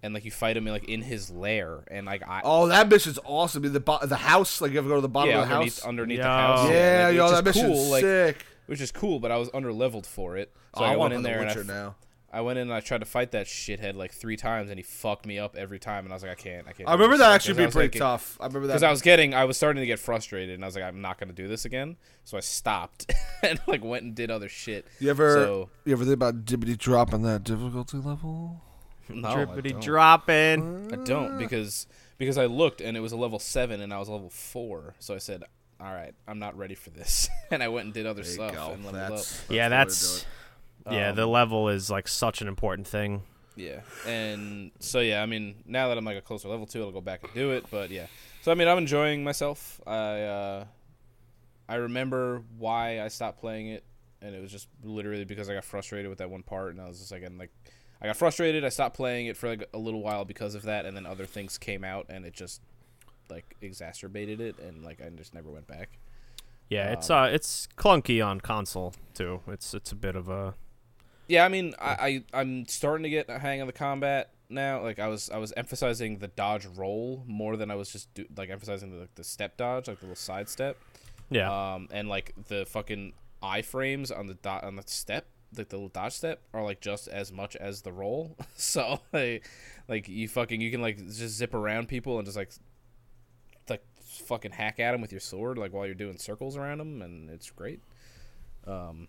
and like you fight him in, like in his lair, and like I oh, that bitch is awesome. The bo- the house, like you ever go to the bottom yeah of the underneath house. underneath Yo. the house. Yeah, like, yo, which that is mission's cool, like sick. which is cool, but I was under leveled for it, so oh, I, I, went in the there and I, now. I went in and I tried to fight that shithead like three times, and he fucked me up every time, and I was like, I can't, I can't. I remember that actually Because being pretty like, tough. I remember that. because I was getting, I was starting to get frustrated, and I was like, I'm not gonna do this again. So I stopped and like went and did other shit. you ever So you ever think about dibbity dropping that difficulty level? no, I drippity don't. dropping. I don't because because I looked and it was a level seven and I was level four. So I said, all right, I'm not ready for this, and I went and did other There stuff and leveled up. That's, yeah, the way to that's do yeah. Um, the level is like such an important thing. Yeah, and so yeah, I mean, now that I'm like a closer level two, I'll go back and do it. But yeah, so I mean, I'm enjoying myself. I uh, I remember why I stopped playing it, and it was just literally because I got frustrated with that one part, and I was just like, and like, I got frustrated. I stopped playing it for like a little while because of that, and then other things came out, and it just like exacerbated it, and like I just never went back. Yeah, it's Um, uh, it's clunky on console too. It's it's a bit of a Yeah, I mean, I, I I'm starting to get a hang of the combat now. Like I was I was emphasizing the dodge roll more than I was just do, like emphasizing the the step dodge, like the little side step. yeah. Um, and like the fucking iframes on the dot on the step like the little dodge step are like just as much as the roll. so like, like you fucking you can like just zip around people and just like like fucking hack at them with your sword like while you're doing circles around them and it's great. Um,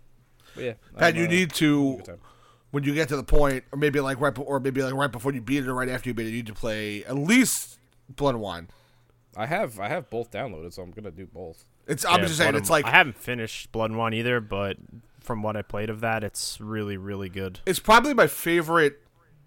but yeah, Pat, I'm, you uh, need to when you get to the point, or maybe like right, be- or maybe like right before you beat it, or right after you beat it, you need to play at least Blood and Wine. I have I have both downloaded, so I'm gonna do both. It's I'm Yeah, just saying, it's like I haven't finished Blood and Wine either, but from what I played of that, it's really really good. it's probably my favorite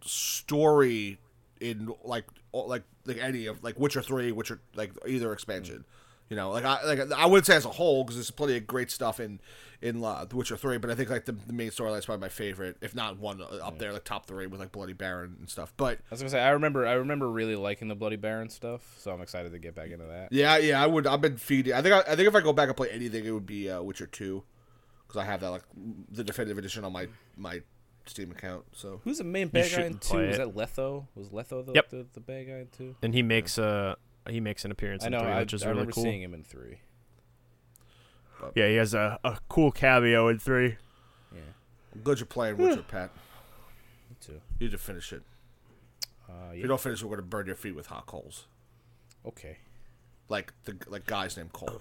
story in like like like any of like Witcher three, Witcher like either expansion. You know, like I like I wouldn't say as a whole because there's plenty of great stuff in in uh, The Witcher three, but I think like the, the main storyline is probably my favorite, if not one uh, up there, like top three with like Bloody Baron and stuff. But I was gonna say I remember I remember really liking the Bloody Baron stuff, so I'm excited to get back into that. yeah, yeah, I would. I've been feeding. I think I, I think if I go back and play anything, it would be uh, Witcher two because I have that like the definitive edition on my my Steam account. So Who's the main bad guy in shouldn't two? play Was that Letho? Was Letho the Yep. the, the bad guy in two? And he makes a he makes an appearance I in know. three, I, which is I really remember cool. seeing him in three. Yeah, he has a, a cool cameo in three. Yeah, I'm glad you're playing Witcher, Pat. me too. You need to finish it. Uh, If you don't finish, it, we're gonna burn your feet with hot coals, Okay. like the like guys named Cole.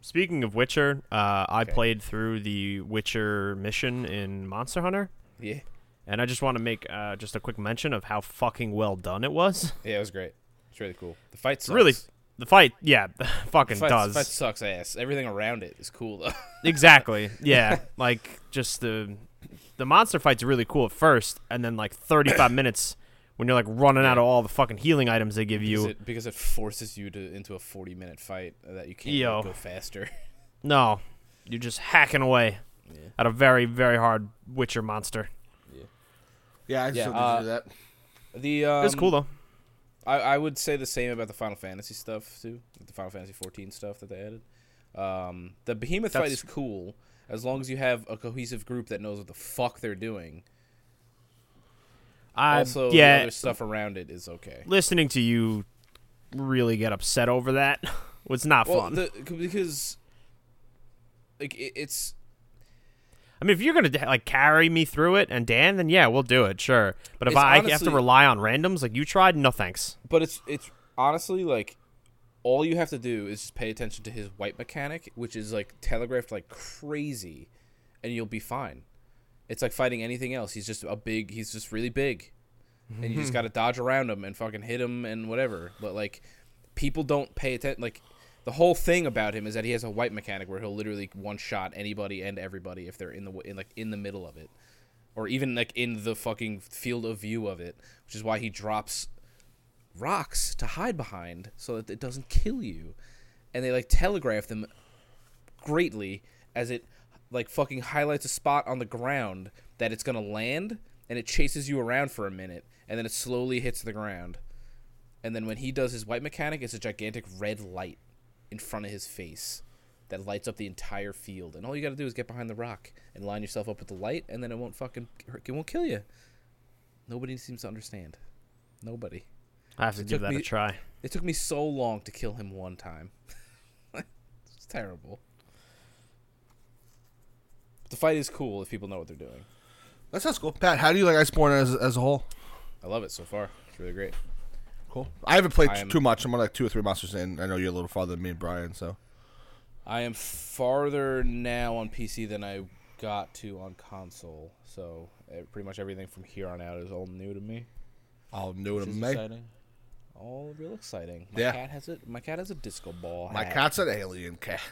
Speaking of Witcher, uh, I Okay. played through the Witcher mission in Monster Hunter, Yeah. and I just want to make uh, just a quick mention of how fucking well done it was. Yeah, it was great. It's really cool. The fight sucks. Really, the fight, yeah, fucking the fight, does. The fight sucks ass. Everything around it is cool though. Exactly. Yeah. like just the the monster fight's are really cool at first, and then like 35 minutes when you're like running out of all the fucking healing items they give because, you. it, because it forces you to into a 40 minute fight that you can't like, Yo. go faster. No, you're just hacking away Yeah. at a very very hard Witcher monster. Yeah, I Yeah, still uh, do that. The um, it's cool though. I, I would say the same about the Final Fantasy stuff too, the Final Fantasy 14 stuff that they added. Um, the Behemoth fight is cool as long as you have a cohesive group that knows what the fuck they're doing. I also, the yeah, other stuff around it is okay. listening to you really get upset over that was not Well, fun. the, because like it, it's I mean, if you're gonna like carry me through it and Dan, then yeah, we'll do it, sure. But if It's I have to rely on randoms like you tried, no thanks. but it's it's honestly like all you have to do is just pay attention to his white mechanic, which is like telegraphed like crazy, and you'll be fine. It's like fighting anything else. He's just a big. He's just really big, and you just mm-hmm. got to dodge around him and fucking hit him and whatever. But like, people don't pay attention. Like, the whole thing about him is that he has a white mechanic where he'll literally one shot anybody and everybody if they're in the in like in the middle of it, or even like in the fucking field of view of it, which is why he drops rocks to hide behind so that it doesn't kill you. And they like telegraph them greatly as it like fucking highlights a spot on the ground that it's gonna land and it chases you around for a minute and then it slowly hits the ground. And then when he does his white mechanic, it's a gigantic red light in front of his face that lights up the entire field. And all you gotta do is get behind the rock and line yourself up with the light, and then it won't fucking hurt, it won't kill you. Nobody seems to understand. Nobody. I have to It give took that a try. It took me so long to kill him one time. it's terrible. But the fight is cool if people know what they're doing. That sounds cool. Pat, how do you like Iceborne as as a whole? I love it so far. It's really great. Cool. I haven't played I am- too much. I'm on like two or three monsters in. I know you're a little farther than me and Brian, so I am farther now on PC than I got to on console. So eh, pretty much everything from here on out is all new to me. All new to me. exciting. All real exciting. My Yeah. cat has it. My cat has a disco ball. My hat. cat's an alien cat.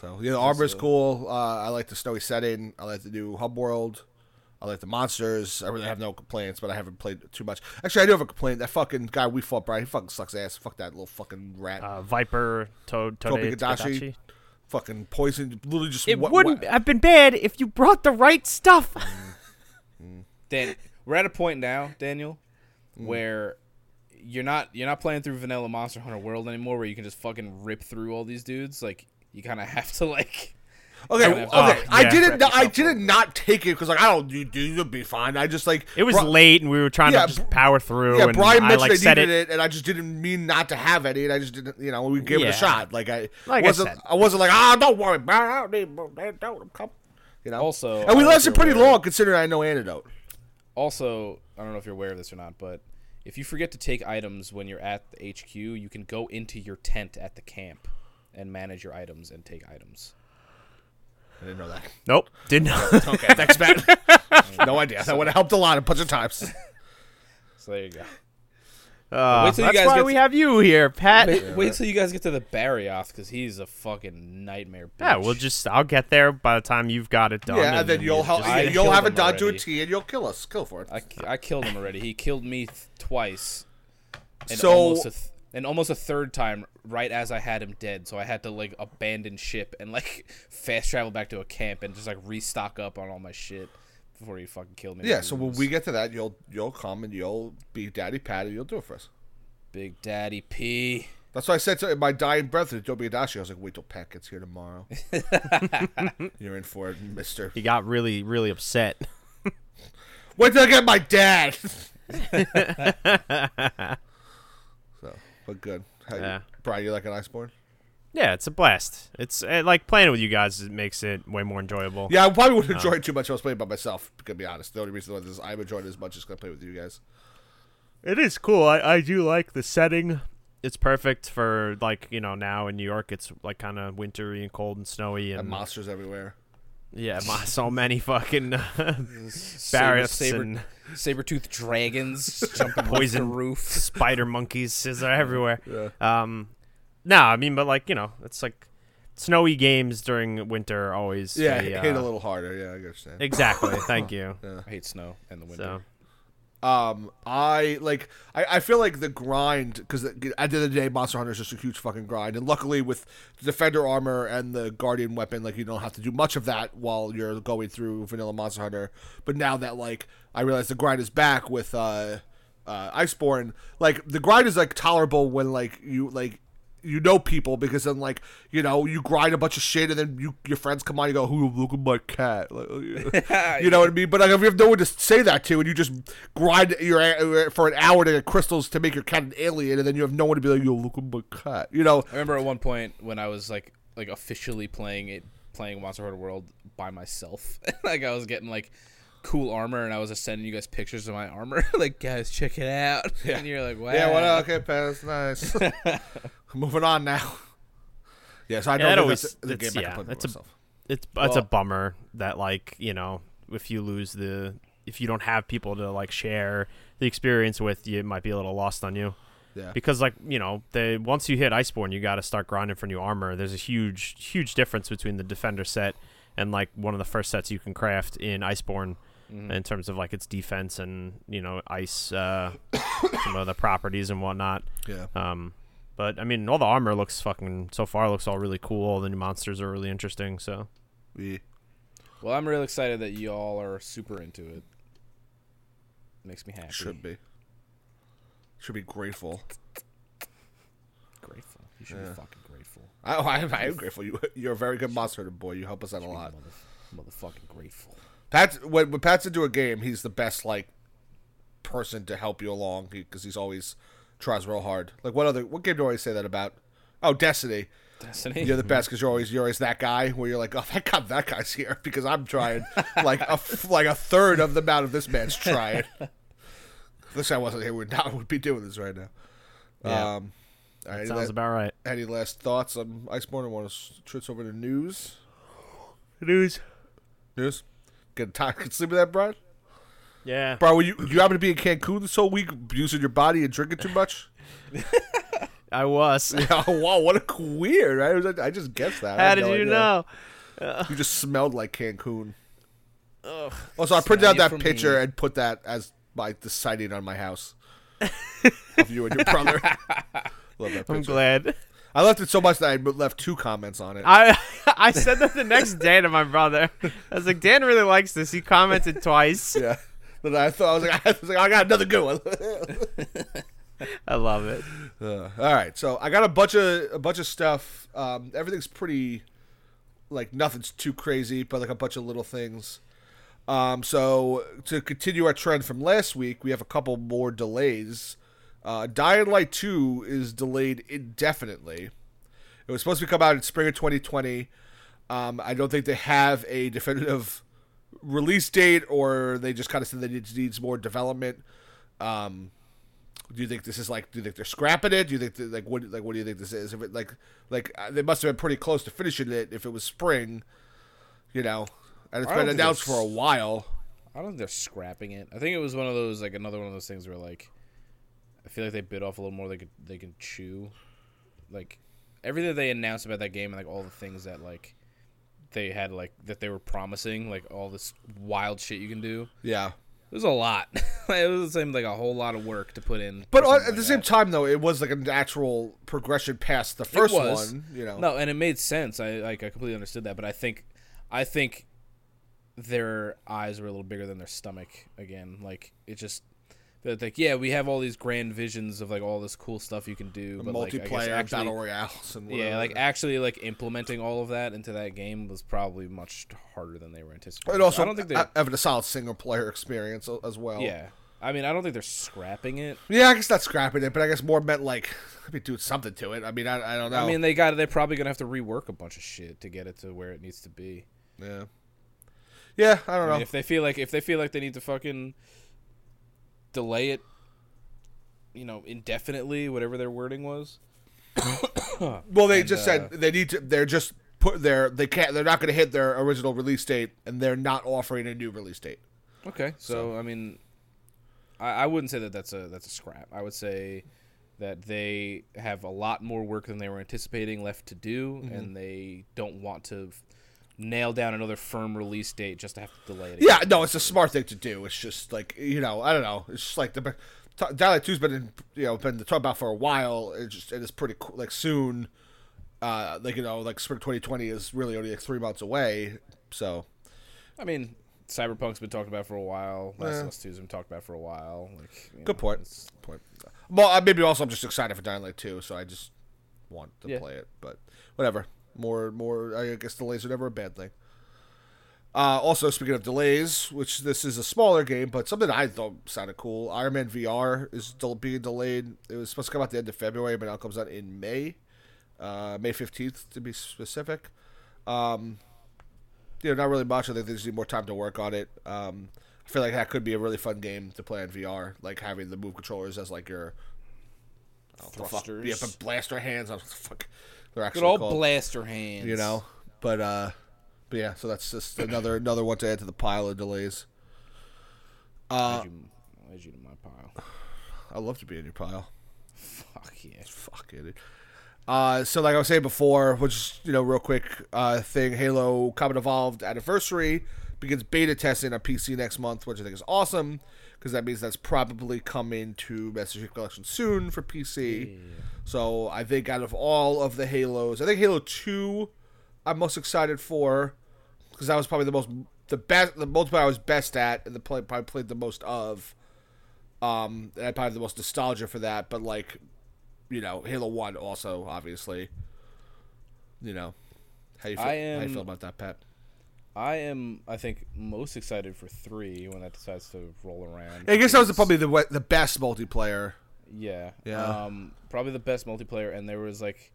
So yeah, the armor's cool. Uh, I like the snowy setting. I like the new hub world. I like the monsters. I really have no complaints, but I haven't played too much. Actually, I do have a complaint. That fucking guy we fought, Brian, he fucking sucks ass. Fuck that little fucking rat. Uh, Viper, Toad, Toby Toad, Gadashi. fucking poison. Literally just. It wha- wouldn't wha- have been bad if you brought the right stuff. Dan, we're at a point now, Daniel, Mm. where you're not you're not playing through vanilla Monster Hunter World anymore, where you can just fucking rip through all these dudes. Like you kind of have to like. Okay, I okay. would have I didn't. I didn't not take it because like I don't. You. You'll be fine. I just like It was late, and we were trying Yeah, to just power through. Yeah, and Brian I mentioned like I needed it. it. and I just didn't mean not to have any, and I just didn't. You know, we gave it a shot. Like I Like I wasn't. said. I, wasn't like, ah, don't worry, Brian. I don't need. Don't come. You know. Also, and we I don't know if lasted pretty aware- long considering I know antidote. Also, I don't know if you're aware of this or not, but if you forget to take items when you're at the HQ, you can go into your tent at the camp and manage your items and take items. I didn't know that. Nope, didn't know. Okay, thanks, Matt. no idea. That would have helped a lot a bunch of times. So there you go. Uh, Wait till you that's guys why get we to- have you here, Pat. Wait, wait till you guys get to the Barioth because he's a fucking nightmare. Bitch. Yeah, we'll just I'll get there by the time you've got it done. yeah, and then you'll help. just- I you'll killed have it him done to a already. T, and you'll kill us. Kill for it. I, I killed him already. He killed me th- twice. And So- almost a th- and almost a third time right as I had him dead. So I had to like abandon ship and like fast travel back to a camp and just like restock up on all my shit before he fucking killed me. yeah. So when we get to that, you'll you'll come and you'll be Daddy Pat, and you'll do it for us. Big Daddy P. That's why I said to my dying breath to Tobi-Kadachi, I was like, wait till Pat gets here tomorrow. You're in for it, Mister. he got really really upset. Wait till I get my dad. so, but good. How you- Yeah. Brian, you like an Iceborne? Yeah, it's a blast. It's uh, like playing with you guys. It makes it way more enjoyable. Yeah, I probably wouldn't enjoy it too much if I was playing by myself, to be honest. The only reason why is I'm enjoying it as much as going to play with you guys. It is cool. I, I do like the setting. It's perfect for like you know now in New York. It's like kind of wintry and cold and snowy and, And monsters everywhere. Yeah, mo- so many fucking Saber, barriers saber, and saber tooth dragons jumping off Poison. the roof. spider monkeys is everywhere. Yeah. Um, no, I mean, but like you know, it's like snowy games during winter are always Yeah, a, hit a uh, little harder. Yeah, I understand. exactly. Thank you. I hate snow and the winter. So Um, I like. I, I feel like the grind because at the end of the day, Monster Hunter is just a huge fucking grind. And luckily, with Defender armor and the Guardian weapon, like you don't have to do much of that while you're going through Vanilla Monster Hunter. But now that like I realize the grind is back with uh, uh, Iceborne, like the grind is like tolerable when like you like you know people because then like you know you grind a bunch of shit and then you your friends come on you go who look at my cat. Like, oh, you know what I mean? But like if you have no one to say that to and you just grind your for an hour to get crystals to make your cat an alien and then you have no one to be like yo look at my cat you know? I remember at one point when I was like like officially playing it playing Monster Hunter World by myself. like I was getting like cool armor and I was just sending you guys pictures of my armor. like guys, check it out. And you're like, wow. yeah what okay Pat, that's nice moving on now yes I Yeah, know that that always- that's the it's- game yeah, can play by it's a- myself it's it's a bummer that like you know if you lose the if you don't have people to like share the experience with, you it might be a little lost on you. yeah because like you know they once you hit iceborne you got to start grinding for new armor there's a huge huge difference between the defender set and like one of the first sets you can craft in iceborne Mm-hmm. in terms of like its defense and you know ice uh some of the properties and whatnot yeah um but i mean all the armor looks fucking so far looks all really cool all the new monsters are really interesting so we Well, I'm really excited that y'all are super into it. Makes me happy. should be should be grateful Grateful. You should Yeah. be fucking grateful. I, I, I am grateful. You, you're a very good monster hunter boy. You help us out a lot. Mother, motherfucking grateful. Pat, when, when Pat's into a game, he's the best like person to help you along because he's always tries real hard. Like what other what game do I always say that about? Oh, Destiny. Destiny. You're the best because you're always you're always that guy where you're like, oh, thank God that guy's here because I'm trying like a f- like a third of the amount of this man's trying. if this guy wasn't here, we'd not would be doing this right now. Yeah. Um, all right, sounds that- about right any last thoughts on Iceborne? I want to switch over to news. news News. Get sleep with that, Brian. yeah Bro, were you you happen to be in Cancun this whole week, abusing your body and drinking too much? i was oh, wow, what a weird! Right? I, was- I just guessed that. How did no you idea. know You just smelled like Cancun. Ugh. Oh, also, I printed out that picture me. and put that as my the sighting on my house of you and your brother. Love that i'm glad I left it so much that I left two comments on it. I I said that the next day to my brother. I was like, Dan really likes this. He commented twice. yeah. But I thought I was like, I was like, I got another good one. I love it. Uh, all right, so I got a bunch of a bunch of stuff. Um, everything's pretty, like nothing's too crazy, but like a bunch of little things. Um, so to continue our trend from last week, we have a couple more delays. Uh, Dying Light Two is delayed indefinitely. It was supposed to come out in spring of 2020. Um, I don't think they have a definitive release date, or they just kind of said that it needs more development. Um, do you think this is like? Do you think they're scrapping it? Do you think that, like what like what do you think this is? If it like like uh, they must have been pretty close to finishing it if it was spring, you know, and it's been announced for a while. I don't think they're scrapping it. I think it was one of those like another one of those things where like I feel like they bit off a little more they could they can chew. Like everything they announced about that game and like all the things that like they had like that they were promising, like all this wild shit you can do. Yeah, It was a lot. it was the same like a whole lot of work to put in. but at the like same that. time though, it was like a natural progression past the first one. You know, No, and it made sense. I like I completely understood that, but I think I think their eyes were a little bigger than their stomach again. Like it just they're like, yeah, we have all these grand visions of like all this cool stuff you can do, but like, multiplayer actually, battle royales and whatever. yeah, like actually like implementing all of that into that game was probably much harder than they were anticipating. also I don't think they. ha- having a solid single player experience as well. yeah, I mean, I don't think they're scrapping it. yeah. I guess not scrapping it, but I guess more meant like maybe doing something to it. I mean, I, I don't know. I mean, they got. They're probably gonna have to rework a bunch of shit to get it to where it needs to be. yeah, yeah. I don't I know. mean, if they feel like if they feel like they need to fucking delay it, you know, indefinitely, whatever their wording was. well, they and, just uh, said they need to. They're just put their. They can't. They're not going to hit their original release date, and they're not offering a new release date. Okay, so, I mean, I, I wouldn't say that that's a that's a scrap. I would say that they have a lot more work than they were anticipating left to do, Mm-hmm. and they don't want to f- nail down another firm release date just to have to delay it. Yeah, no, it's a smart thing to do. It's just like you know, I don't know. It's just like the t- Dying Light Two's been in, you know been talked about for a while. It just it is pretty cool. Like soon, uh, like you know, like spring 2020 is really only like three months away. So I mean, Cyberpunk's been talked about for a while. Last of Us 2's been talked about for a while. Like, good know, point. Good point. Well, uh, maybe also I'm just excited for Dying Light 2, so I just want to Yeah. play it. But whatever. More, more. I guess delays are never a bad thing. Uh, also, speaking of delays, which this is a smaller game, but something I thought sounded cool. Iron Man VR is still being delayed. It was supposed to come out the end of February, but now it comes out in May, uh, May fifteenth to be specific. Um, you know, not really much. I think they just need more time to work on it. Um, I feel like that could be a really fun game to play in VR, like having the move controllers as like your I don't know what the fuck- Thrusters. Yeah, but blaster hands. I don't know what the fuck they're actually Good old called blaster hands. you know. But uh, but yeah, so that's just another another one to add to the pile of delays. Uh, Add you, add you to my pile. I love to be in your pile. Fuck yeah. Fuck it. Uh, so like I was saying before, which is you know real quick uh thing, Halo Combat Evolved Anniversary begins beta testing on PC next month, which I think is awesome because that means that's probably coming to Master Chief Collection soon for PC. So I think out of all of the Halos, I think Halo Two, I'm most excited for because that was probably the most the best the multiplayer I was best at and the play probably played the most of. Um, and I probably have the most nostalgia for that, but like, you know, Halo One also obviously. You know, how you feel, I how you feel about that, Pat? I am, I think, most excited for three when that decides to roll around. I guess that was probably the the best multiplayer. Yeah. Yeah. Um, probably the best multiplayer, and there was like,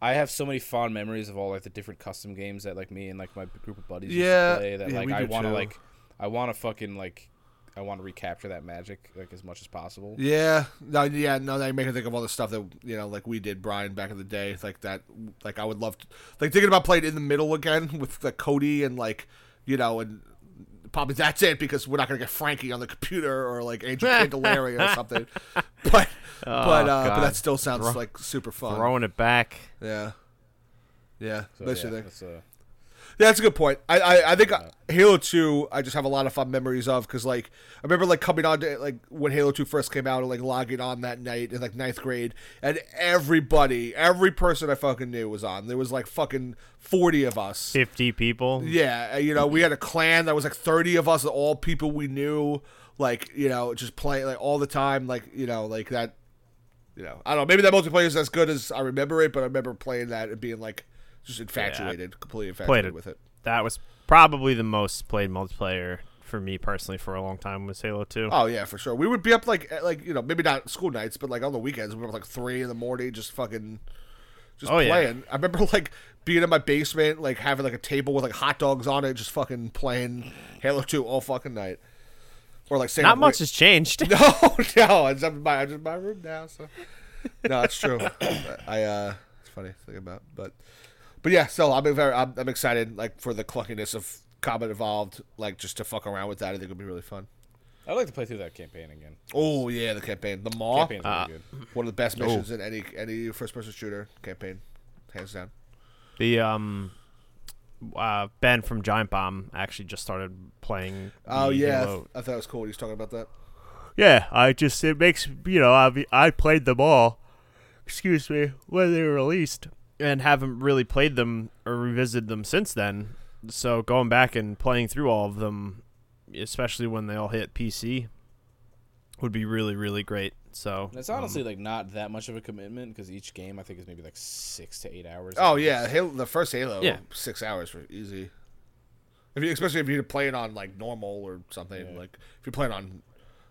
I have so many fond memories of all like the different custom games that like me and like my group of buddies Yeah, used to play. That yeah, like I want to like, I want to fucking like, I want to recapture that magic like as much as possible. Yeah, no, yeah, no. That make me think of all the stuff that you know, like we did, Brian, back in the day. Like that, like I would love, to, like thinking about playing in the middle again with like Cody and like, you know, and probably that's it because we're not gonna get Frankie on the computer or like Angel Candelaria or something. But but uh, but that still sounds Throw- like super fun. Throwing it back. Yeah, yeah. So, That's yeah, thing. that's, uh, Yeah, that's a good point. I I, I think Halo Two, I just have a lot of fun memories of because like I remember like coming on to like when Halo Two first came out and like logging on that night in like ninth grade and everybody, every person I fucking knew was on. There was like fucking forty of us. Fifty people. Yeah, uh, you know, we had a clan that was like 30 of us, all people we knew, like, you know, just playing like all the time, like, you know, like that, you know, I don't know, maybe that multiplayer is as good as I remember it, but I remember playing that and being like just infatuated, completely infatuated it. with it. That was probably the most played multiplayer for me personally for a long time was Halo Two. Oh yeah, for sure. We would be up like, like, you know, maybe not school nights, but like on the weekends, we were up like three in the morning, just fucking, just Oh, yeah. playing. I remember like being in my basement, like having like a table with like hot dogs on it, just fucking playing Halo Two all fucking night. Or like Not much has changed. No, no, I'm just in my, I'm just in my room now. So no, it's true. I uh, it's funny to think about, but but yeah. So I'm very, I'm, I'm excited like for the clunkiness of Combat Evolved, like just to fuck around with that. I think it'll be really fun. I'd like to play through that campaign again. Oh yeah, the campaign, the Maw, really Uh, good. one of the best missions in any any first person shooter campaign, hands down. The um, uh, Ben from Giant Bomb actually just started playing. Oh the yeah, I, th- I thought it was cool. He was talking about that. Yeah, I just it makes you know I I played them all. Excuse me, when they were released, and haven't really played them or revisited them since then. So going back and playing through all of them, especially when they all hit PC, would be really really great. So it's honestly um, like not that much of a commitment because each game I think is maybe like six to eight hours. Oh yeah, Halo, the first Halo, Yeah. six hours for easy. If you, especially if you're playing on like normal or something, Yeah. like if you're playing on,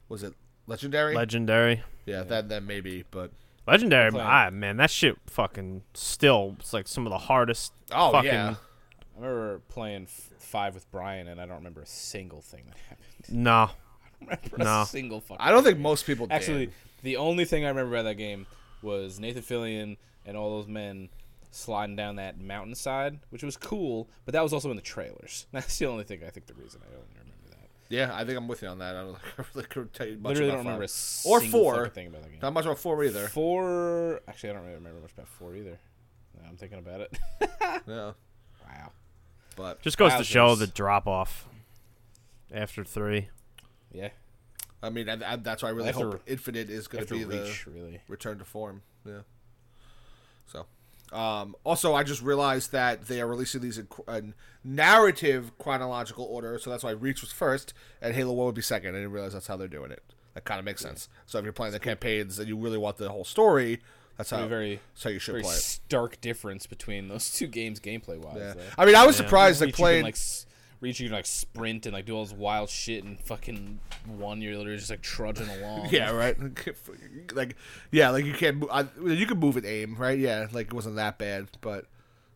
was it legendary? legendary, yeah, that then maybe, but legendary. playing- Ah, man, that shit fucking still. It's like some of the hardest. oh fucking, yeah, I remember playing f- five with Brian and I don't remember a single thing that happened. No, I don't remember No. a single fucking. I don't think most people did. Actually, the only thing I remember about that game was Nathan Fillion and all those men sliding down that mountainside, which was cool, but that was also in the trailers. That's the only thing I think the reason I only remember that. Yeah, I think I'm with you on that. I don't I really couldn't tell you much Literally about don't remember a five. Or four. thing about that game. Not much about four either. Four. Actually, I don't really remember much about four either. I'm thinking about it. Yeah, wow. but just goes to show the drop off after three. Yeah. I mean, I, I, that's why I really After- hope Infinite is going to After be the really. return to form. Yeah. So, um, also, I just realized that they are releasing these in, in narrative chronological order, so that's why Reach was first and Halo One would be second. I didn't realize that's how they're doing it. That kind of makes sense. So if you're playing the campaigns and you really want the whole story, that's how, very, that's how you should very play it. stark difference between those two games gameplay wise. Yeah. I mean, I was Yeah. surprised Reach, playing. like s- reach, you can like sprint and like do all this wild shit, and fucking one you're literally just like trudging along. yeah, right. like, yeah, like you can't. Move, I, you can move and aim, right? Yeah, like it wasn't that bad, but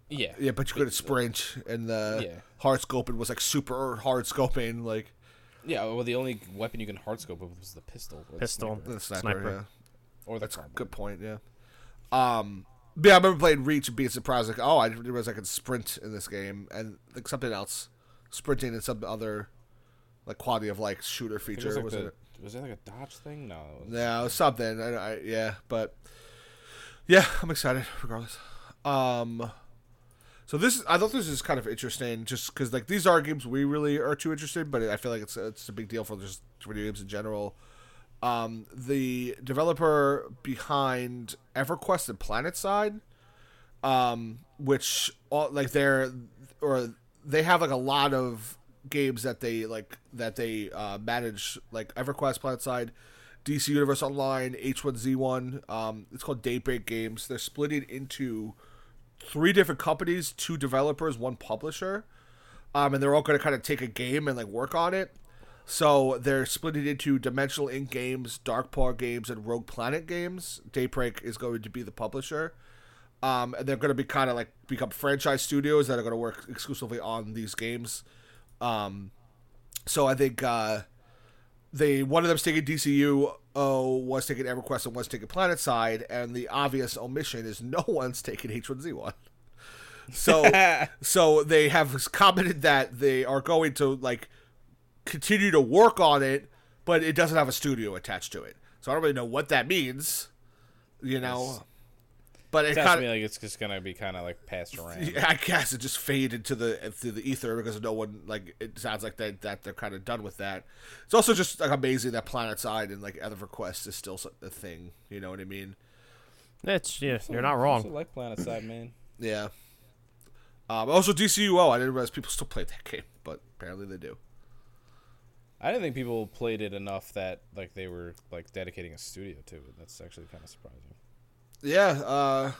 yeah, Yeah, but you couldn't sprint, and the Yeah. hard scoping was like super hard scoping, like yeah. Well, the only weapon you can hardscope with was the pistol. Or the Pistol. sniper, the sniper. Sniper. Yeah, or the that's a carbine. good point. Yeah. Um, yeah, I remember playing Reach and being surprised, like, oh, I didn't realize I could sprint in this game, and like something else, sprinting and some other like quality of like shooter feature. it was, was like it? the, was that like a dodge thing? No. it was- Yeah, it was something. I, I, yeah, but yeah, I'm excited regardless. Um, so this I thought this is kind of interesting, just because like these are games we really are too interested, but I feel like it's it's a big deal for just video games in general. Um, the developer behind EverQuest and PlanetSide, um, which all, like they're or they have like a lot of games that they like that they uh, manage like EverQuest, PlanetSide, DC Universe Online, H1Z1. Um, it's called Daybreak Games. They're splitting into three different companies, two developers, one publisher. Um, and they're all going to kind of take a game and like work on it. So they're splitting into Dimensional Ink Games, Darkpaw Games, and Rogue Planet Games. Daybreak is going to be the publisher. Um, and they're going to be kind of like become franchise studios that are going to work exclusively on these games. Um, so I think uh, they one of them's taking DCU, oh, one's taking EverQuest, and one's taking PlanetSide, and the obvious omission is no one's taking H1Z1. So, so they have commented that they are going to like continue to work on it, but it doesn't have a studio attached to it. So I don't really know what that means, you know. But it Sounds to me like it's just gonna be kind of like passed around. yeah, I guess it just faded to the through the ether because no one like it sounds like they that they're kind of done with that. It's also just like amazing that PlanetSide and like EverQuest is still a thing. You know what I mean? It's yeah, you're not I wrong. like PlanetSide, man. Yeah. Um, also DCUO, I didn't realize people still played that game, but apparently they do. I didn't think people played it enough that like they were like dedicating a studio to it. That's actually kind of surprising. Yeah. Uh,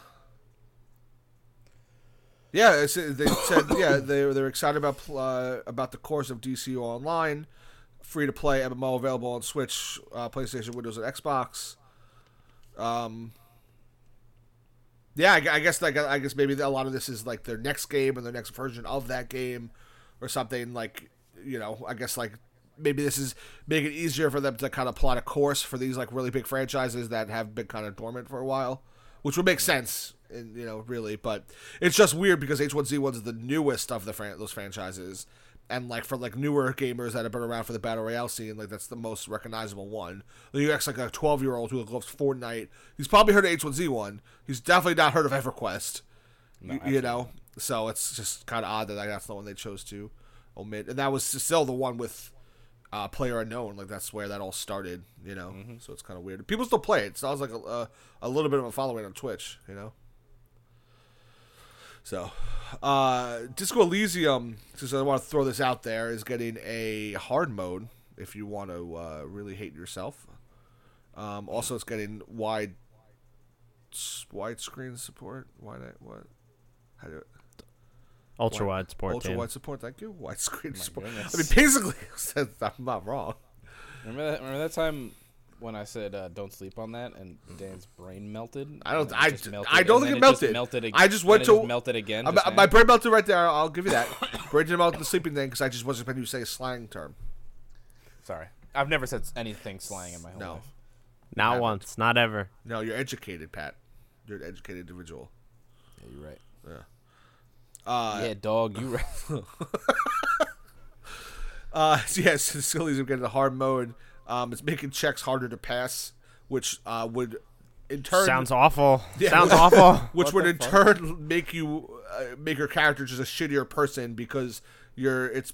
yeah, it's, they said yeah they they're excited about uh, about the course of DCU Online, free to play MMO available on Switch, uh, PlayStation, Windows, and Xbox. Um. Yeah, I, I guess like I guess maybe a lot of this is like their next game or their next version of that game, or something like you know. I guess like maybe this is making it easier for them to kind of plot a course for these like really big franchises that have been kind of dormant for a while, which would make sense. And you know, really, but it's just weird because H1Z1 is the newest of the fran- those franchises, and like for like newer gamers that have been around for the battle royale scene, like that's the most recognizable one. Like, you ask like a twelve year old who loves Fortnite, he's probably heard of H1Z1. He's definitely not heard of EverQuest. No, you, you know, so it's just kind of odd that that's the one they chose to omit, and that was still the one with uh, player unknown. Like that's where that all started. You know, so it's kind of weird. People still play it. Sounds like a, a a little bit of a following on Twitch. You know. So, uh, Disco Elysium, since I want to throw this out there, is getting a hard mode if you want to uh, really hate yourself. Um, also, it's getting wide widescreen support. Why not? What? How do it? Ultra wide support. Ultra wide support. Thank you. Widescreen support. goodness. I mean, basically, I'm not wrong. Remember that? Remember that time when I said uh, don't sleep on that and Dan's brain melted? I don't- And I just melted, I don't think then it just melted. melted ag- I just and went then it melted again. I- my brain melted right there. I'll give you that. brain didn't melt the sleeping thing because I just wasn't expecting to say a slang term. Sorry, I've never said anything slang in my whole No. life. Not Haven't. once, not ever. No, you're educated, Pat. You're an educated individual. Yeah, you're right. Uh, yeah, dog, you right. Uh, so yes, the Sillies are getting a hard mode. Um, it's making checks harder to pass, which uh, would in turn Sounds awful. Yeah. Sounds awful. which What would in fuck? turn make you uh, make your character just a shittier person because you're it's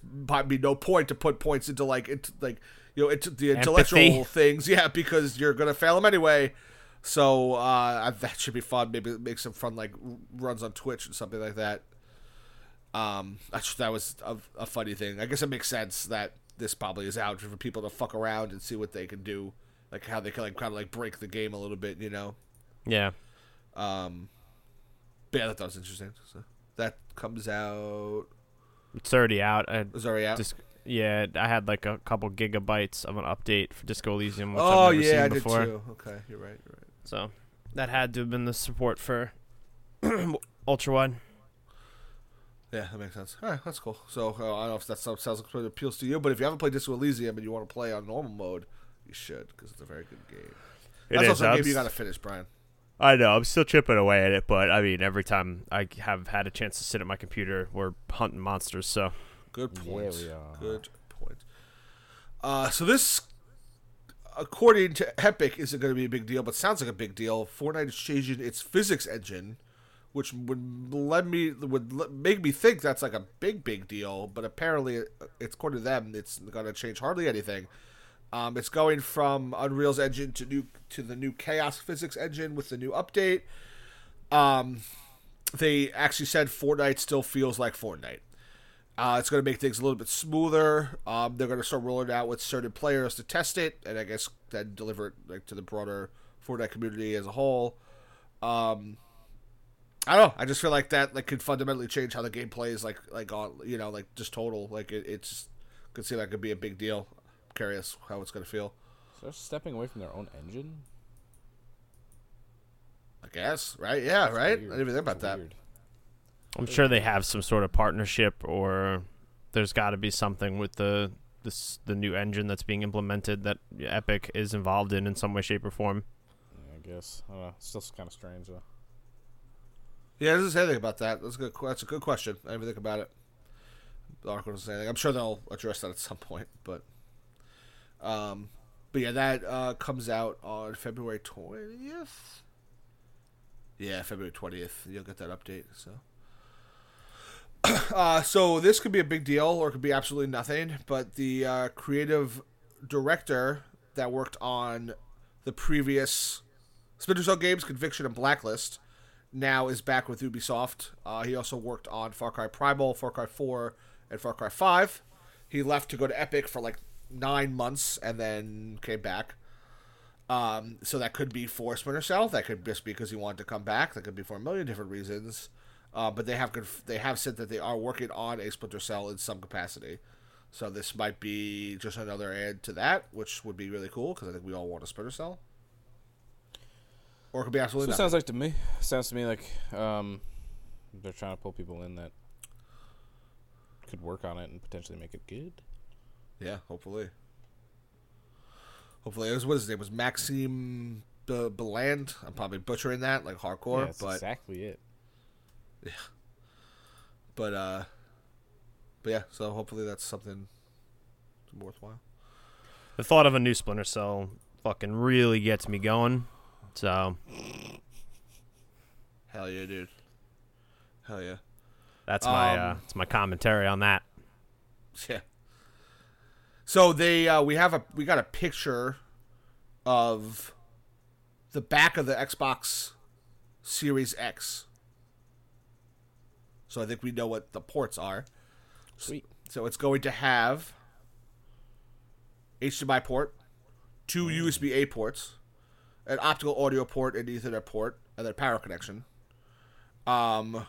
be no point to put points into like into like you know into the intellectual Empathy. things yeah because you're gonna fail them anyway so uh that should be fun maybe make some fun like runs on twitch and something like that um that was a, a funny thing i guess it makes sense that this probably is out for people to fuck around and see what they can do like how they can like kind of like break the game a little bit you know yeah. um, but yeah, that, was interesting. So that comes out. It's already out. I Was already out. Dis- yeah, I had like a couple gigabytes of an update for Disco Elysium, which oh I've never yeah, seen I before. did too. Okay, you're right. You're right. So that had to have been the support for ultra wide. Yeah, that makes sense. All right, that's cool. So uh, I don't know if that sounds, sounds like it appeals to you, but if you haven't played Disco Elysium and you want to play on normal mode, you should because it's a very good game. That's also a game you got to finish, Brian. I know. I'm still chipping away at it, but I mean, every time I have had a chance to sit at my computer, we're hunting monsters. So Good Yeah, point. we are. Good point. Uh, so this, according to Epic, isn't going to be a big deal, but sounds like a big deal. Fortnite is changing its physics engine, which would let me would make me think that's like a big big deal. But apparently, it's according to them, it's going to change hardly anything. Um, it's going from Unreal's engine to new to the new Chaos physics engine with the new update. Um, they actually said Fortnite still feels like Fortnite. Uh, it's going to make things a little bit smoother. Um, they're going to start rolling it out with certain players to test it, and I guess then deliver it like to the broader Fortnite community as a whole. Um, I don't know. I just feel like that like could fundamentally change how the game plays. Like like on you know like just total like it, it's could see that could be a big deal. I'm curious how it's going to feel. So they're stepping away from their own engine. I guess right? Yeah, right. I Weird. didn't even think about That's that. weird. I'm sure they have some sort of partnership, or there's got to be something with the this the new engine that's being implemented that Epic is involved in in some way, shape, or form. Yeah, I guess. I don't know. It's still kind of strange though. Yeah, doesn't say anything about that. That's a good. That's a good question. I didn't think about it. The article doesn't say anything. I'm sure they'll address that at some point, but, um, but yeah, that uh, comes out on February twentieth. Yeah, February twentieth. You'll get that update. So, uh, so this could be a big deal, or it could be absolutely nothing. But the uh, creative director that worked on the previous Splinter Cell games, Conviction and Blacklist, now is back with Ubisoft. Uh, he also worked on Far Cry Primal, Far Cry 4, and Far Cry 5. He left to go to Epic for like nine months and then came back. Um, so that could be for Splinter Cell. That could just be because he wanted to come back. That could be for a million different reasons. Uh, but they have conf- they have said that they are working on a Splinter Cell in some capacity. So this might be just another add to that, which would be really cool because I think we all want a Splinter Cell. Or it could be So absolutely it sounds like to me. Sounds to me like um, they're trying to pull people in that could work on it and potentially make it good. Yeah, hopefully. Hopefully, it was what his name was Maxime B- Beland. I'm probably butchering that like yeah, hardcore, that's but exactly it. Yeah. But uh, but yeah. So hopefully that's something worthwhile. The thought of a new Splinter Cell fucking really gets me going. So Hell yeah, dude. Hell yeah. that's my uh, Um, that's my commentary on that. Yeah. So they uh, we have a we got a picture of the back of the Xbox Series X. So I think we know what the ports are. Sweet. So it's going to have HDMI port, two USB A ports, an optical audio port and Ethernet port, and then power connection. Um,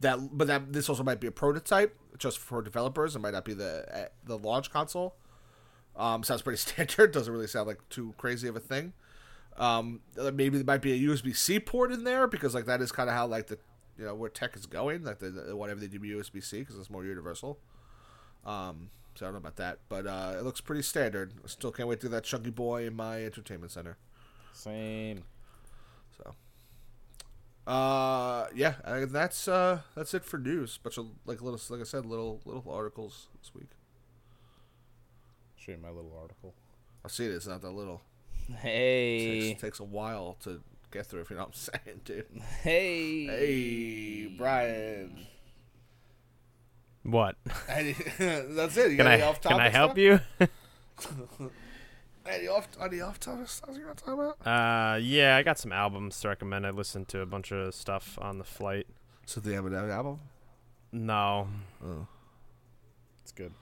that but that this also might be a prototype just for developers. It might not be the uh, the launch console. Um, sounds pretty standard. Doesn't really sound like too crazy of a thing. Um, uh, maybe there might be a USB C port in there because like that is kind of how like the you know where tech is going. Like they, they want everything to USB C because it's more universal. Um, so I don't know about that, but uh, it looks pretty standard. I still can't wait to do that chunky boy in my entertainment center. Same. So, uh, yeah, that's uh, that's it for news. Bunch of like little, like I said, little little articles this week. Show you my little article. I see it. It's not that little. Hey. Takes, takes a while to get through. If you know what I'm saying, dude. Hey. Hey, Brian. What? That's it. You Can got any I off can I help stuff? you? Any off any off topic stuff you want to talk about? Uh, yeah, I got some albums to recommend. I listened to a bunch of stuff on the flight. So the Eminem album. No, Oh. It's good.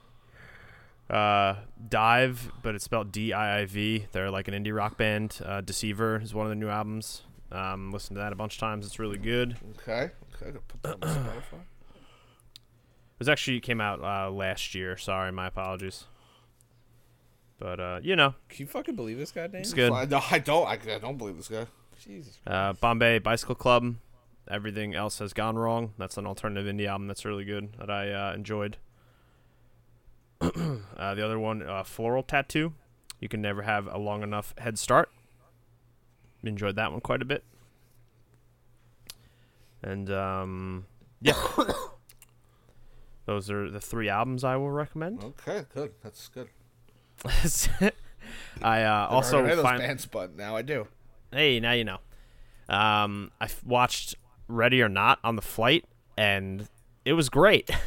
uh, Dive, but it's spelled D-I-I-V. They're like an indie rock band. Uh, Deceiver is one of the new albums. Um, listened to that a bunch of times. It's really good. Okay. Okay. I'll put that on Spotify. It was actually came out uh, last year. Sorry, my apologies. But uh, you know, Can you fucking believe this guy, Dane? it's good. No, I don't. I, I don't believe this guy. Jesus. Uh, Bombay Bicycle Club. Everything else has gone wrong. That's an alternative indie album that's really good that I uh, enjoyed. uh, the other one, uh, Floral Tattoo. You can never have a long enough head start. Enjoyed that one quite a bit. And um, yeah, those are the three albums I will recommend. Okay, good. That's good. I uh, Never also heard of any those find bands, but now I do. Hey, now you know. Um, I f- watched Ready or Not on the flight, and it was great.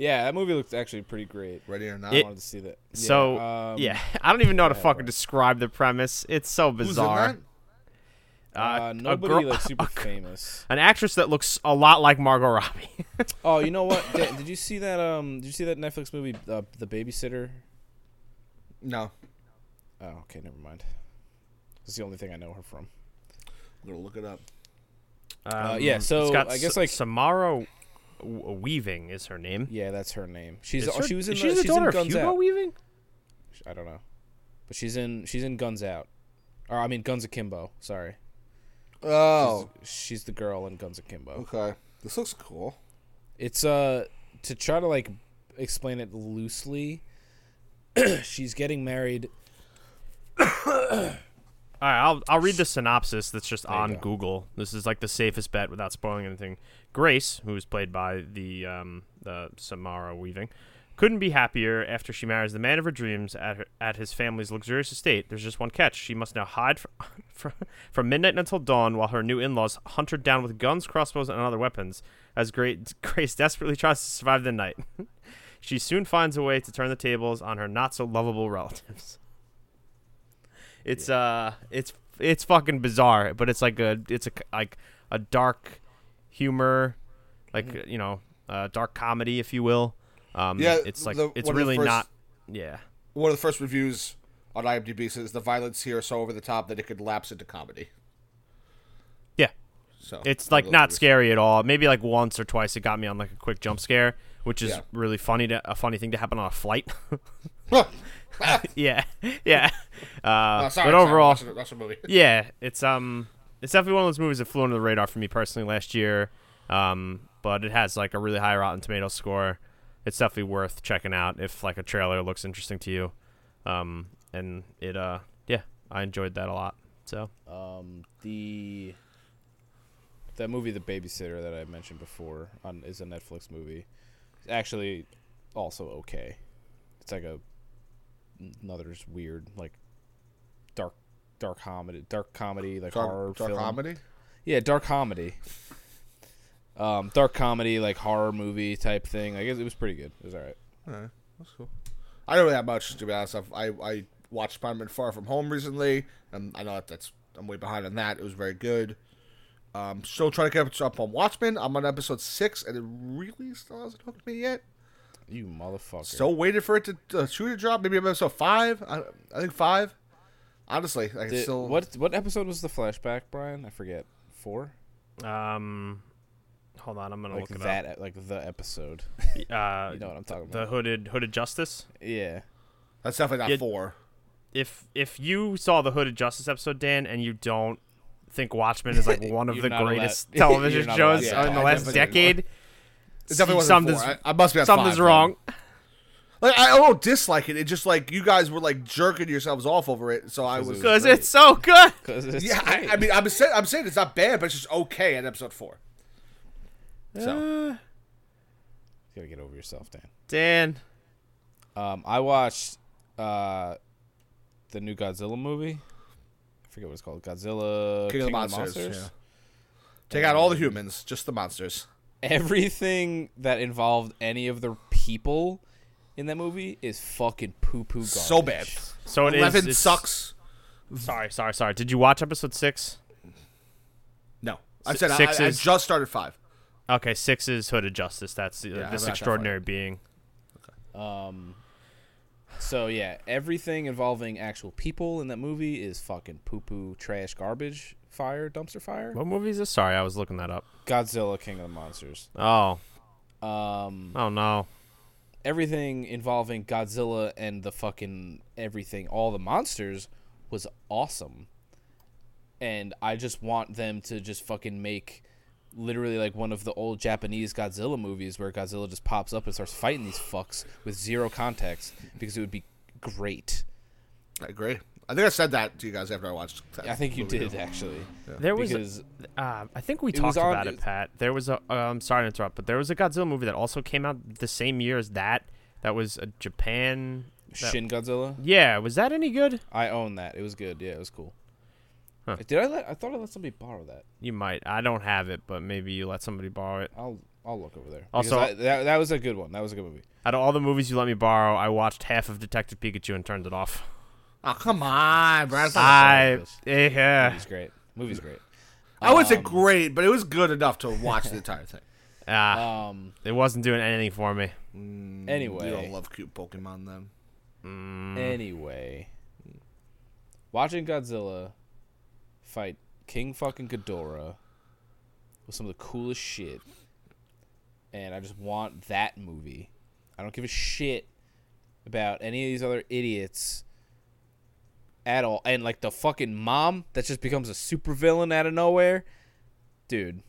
Yeah, that movie looked actually pretty great. Ready or not? I It- wanted to see that. so yeah, um, yeah, I don't even know how to yeah, fucking right. describe the premise. It's so Who's in bizarre. Uh, Uh, a nobody girl- like super a- famous. An actress that looks a lot like Margot Robbie. Oh, you know what? Dan, did you see that? Um, did you see that Netflix movie, uh, The Babysitter? No. Oh, okay, never mind. It's the only thing I know her from. I'm gonna look it up. Um, yeah, it's so got I guess, S- like- Samara Weaving is her name. Yeah, that's her name. She's Is oh, her- she was in is the, she the she's daughter in of Guns Hugo Out. Weaving? I don't know, but she's in she's in Guns Out, or I mean Guns Akimbo. Sorry, Oh. she's, she's the girl in Guns Akimbo. Okay. This looks cool. It's uh to try to like explain it loosely. she's getting married. All right, I'll I'll read the synopsis that's just There on. Google. This is like the safest bet without spoiling anything. Grace, who is played by the um, the Samara Weaving, couldn't be happier after she marries the man of her dreams at her, at his family's luxurious estate. There's just one catch: she must now hide from, from, from midnight until dawn while her new in-laws hunt her down with guns, crossbows, and other weapons. As Grace desperately tries to survive the night, she soon finds a way to turn the tables on her not so lovable relatives. It's uh, it's it's fucking bizarre, but it's like a it's a like a dark humor, like Mm-hmm. you know, uh, dark comedy, if you will. Um, Yeah, it's like the- it's one of the really first- not. Yeah, One of the first reviews on IMDb says the violence here is so over the top that it could lapse into comedy. yeah. So It's like not movies. scary at all. Maybe like once or twice it got me on like a quick jump scare, which is Yeah. really funny to a funny thing to happen on a flight. yeah, yeah. Uh, Oh, sorry, but overall, sorry, that's a, that's a movie. yeah, it's um, it's definitely one of those movies that flew under the radar for me personally last year. Um, but it has like a really high Rotten Tomato score. It's definitely worth checking out if like a trailer looks interesting to you. Um, and it uh, yeah, I enjoyed that a lot. So Um, the that movie, The Babysitter, that I mentioned before, on is a Netflix movie. It's actually also okay. It's like a another weird like dark dark comedy, dark comedy like horror Dark, dark film. comedy. Yeah, dark comedy. Um, dark comedy like horror movie type thing. I guess it was pretty good. It was all right. Alright, that's cool. I don't really have much to be honest. I've, I I watched Spider-Man Far From Home recently, and I know that that's I'm way behind on that. It was very good. Um, still trying to catch up on Watchmen. I'm on episode six, and it really still hasn't hooked me yet. You motherfucker. Still waiting for it to uh, shoot a drop. Maybe episode five. I, I think five. Honestly, I Did- still what what episode was the flashback, Brian? I forget. Four. um, hold on, I'm gonna Like look it that, e- like the episode. Uh, You know what I'm talking the about? hooded hooded justice. Yeah. That's definitely not Yeah. four. If if you saw the hooded justice episode, Dan, and you don't think Watchmen is like one of the not allowed- greatest television shows to in the talk. last Definitely decade, It definitely wasn't something's four. I, I must be at something's five, wrong. then. Like I don't dislike it. It just like you guys were like jerking yourselves off over it. So I was. was Because great. it's so good. It's yeah, I. I mean, I'm saying I'm saying it's not bad, but it's just okay at episode four. So Uh, you gotta get over yourself, Dan. Dan, Um, I watched uh, the new Godzilla movie. I forget what it's called. Godzilla King of the Monsters, yeah. take out all the humans, just the monsters. Everything that involved any of the people in that movie is fucking poo poo garbage. So bad. so it is. Eleven it's- sucks. Sorry, sorry, sorry. Did you watch episode six? No, I said Six I, I just started five. Okay, six is Hooded Justice. That's uh, Yeah, I'm this not that extraordinary being. Um, so yeah, everything involving actual people in that movie is fucking poo poo trash garbage fire dumpster fire. What movie is this? Sorry, I was looking that up. Godzilla King of the Monsters. Oh, Um, oh no. everything involving Godzilla and the fucking everything, all the monsters was awesome. And I just want them to just fucking make literally like one of the old Japanese Godzilla movies where Godzilla just pops up and starts fighting these fucks with zero context because it would be great. I agree. I think I said that to you guys after I watched. that I think you movie. did actually. There was, Because uh, I think we talked on- about it, Pat. There was a. Uh, I'm sorry to interrupt, but there was a Godzilla movie that also came out the same year as that. That was a Japan. that- Shin Godzilla, Yeah, was that any good? I own that. It was good. Yeah, it was cool. Huh. Did I let? I thought I let somebody borrow that. You might. I don't have it, but maybe you let somebody borrow it. I'll I'll look over there. Also- Also, that that was a good one. That was a good movie. Out of all the movies you let me borrow, I watched half of Detective Pikachu and turned it off. Oh come on, Brad. That's not- I yeah. Movie's great. Movie's great. I would say great, but it was good enough to watch the entire thing. Ah, Um. it wasn't doing anything for me. Anyway. you don't love cute Pokemon then. Mm, Anyway, watching Godzilla fight King fucking Ghidorah with some of the coolest shit, and I just want that movie. I don't give a shit about any of these other idiots at all. And like the fucking mom that just becomes a supervillain out of nowhere, dude.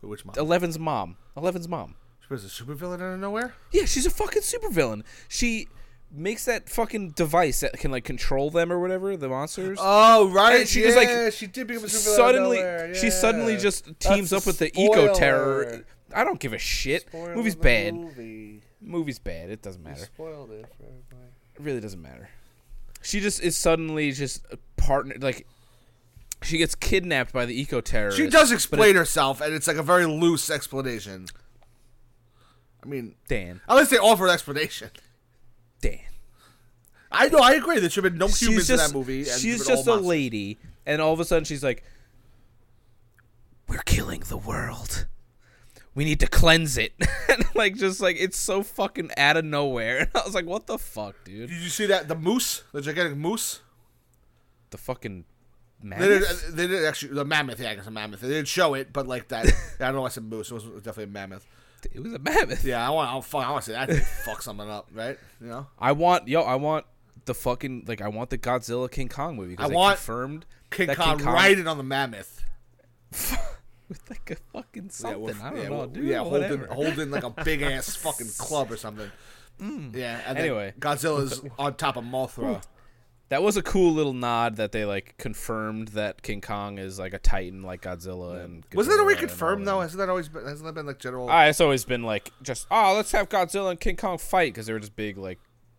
Which mom? Eleven's mom. Eleven's mom. She was a supervillain out of nowhere. Yeah, she's a fucking supervillain. She makes that fucking device that can like control them or whatever, the monsters. Oh right, And she yeah, just, like, she did become suddenly nowhere, she suddenly just teams That's up with the eco terror. I don't give a shit. Spoiled Movie's bad. Movie. Movie's bad. It doesn't matter. Spoiled it for everybody. It really doesn't matter. She just is suddenly just a partner like she gets kidnapped by the eco terror. She does explain herself, and it's like a very loose explanation. I mean, Dan. at least they offer an explanation. Dan. I know, I agree. There should have been no humans just, in that movie. And She's just a monsters. lady, and all of a sudden she's like, "We're killing the world. We need to cleanse it." and like, just like it's so fucking out of nowhere. And I was like, "What the fuck, dude? Did you see that? The moose, the gigantic moose. The fucking They did, mammoth." they did actually the mammoth. Yeah, I guess a mammoth. They didn't show it, but like that. I don't know. why I said moose. It was definitely a mammoth. It was a mammoth. Yeah, I want. I fuck. I want to say that fuck something up, right? You know. I want yo. I want the fucking like. I want the Godzilla King Kong movie. I want confirmed King Kong, King Kong riding on the mammoth. with like a fucking Yeah, something. with- I don't yeah, know, dude. yeah, holding whatever. holding like a big ass fucking club or something. Mm. Yeah. And Anyway. Godzilla's on top of Mothra. That was a cool little nod that they like confirmed that King Kong is like a titan like Godzilla and Wasn't that already confirmed though? Hasn't that always been? Hasn't that been like general? Ah, it's always been like just oh let's have Godzilla and King Kong fight because they were just big like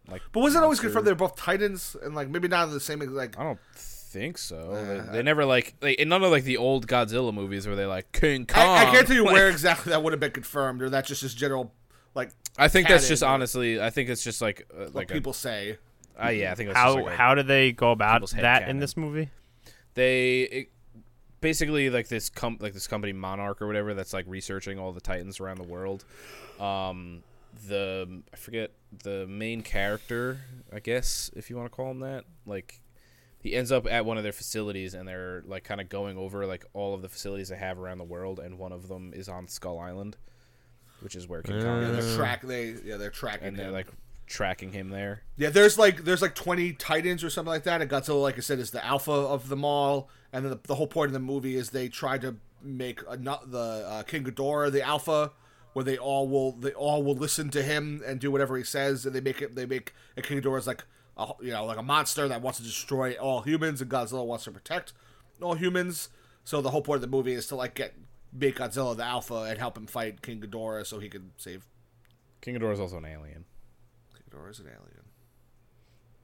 like. but wasn't it always confirmed they're both titans and like maybe not the same like? I don't think so. Uh, they, they never like, like in none of like the old Godzilla movies where they like King Kong. I, I can't tell you like- where exactly that would have been confirmed, or that's just his general like I think that's just honestly. I think it's just like uh, like a, people say. Uh, yeah. I think that's just How like a- how do they go about people's head that in this movie? they it, basically like this com- like this company Monarch or whatever that's like researching all the titans around the world. Um, the I forget the main character, I guess if you want to call him that. Like he ends up at one of their facilities and they're like kind of going over like all of the facilities they have around the world and one of them is on Skull Island, which is where King Kong Yeah, is. they're track. They yeah, they're tracking And they're him. like tracking him there. Yeah, there's like there's like 20 titans or something like that, and Godzilla, like I said, is the alpha of them all. And then the, the whole point of the movie is they try to make a, not the uh, King Ghidorah the alpha, where they all will they all will listen to him and do whatever he says, and they make it they make a King Ghidorah is like a, you know like a monster that wants to destroy all humans, and Godzilla wants to protect all humans. So the whole point of the movie is to like get make Godzilla the alpha and help him fight King Ghidorah so he can save. King Ghidorah is also an alien. King Ghidorah is an alien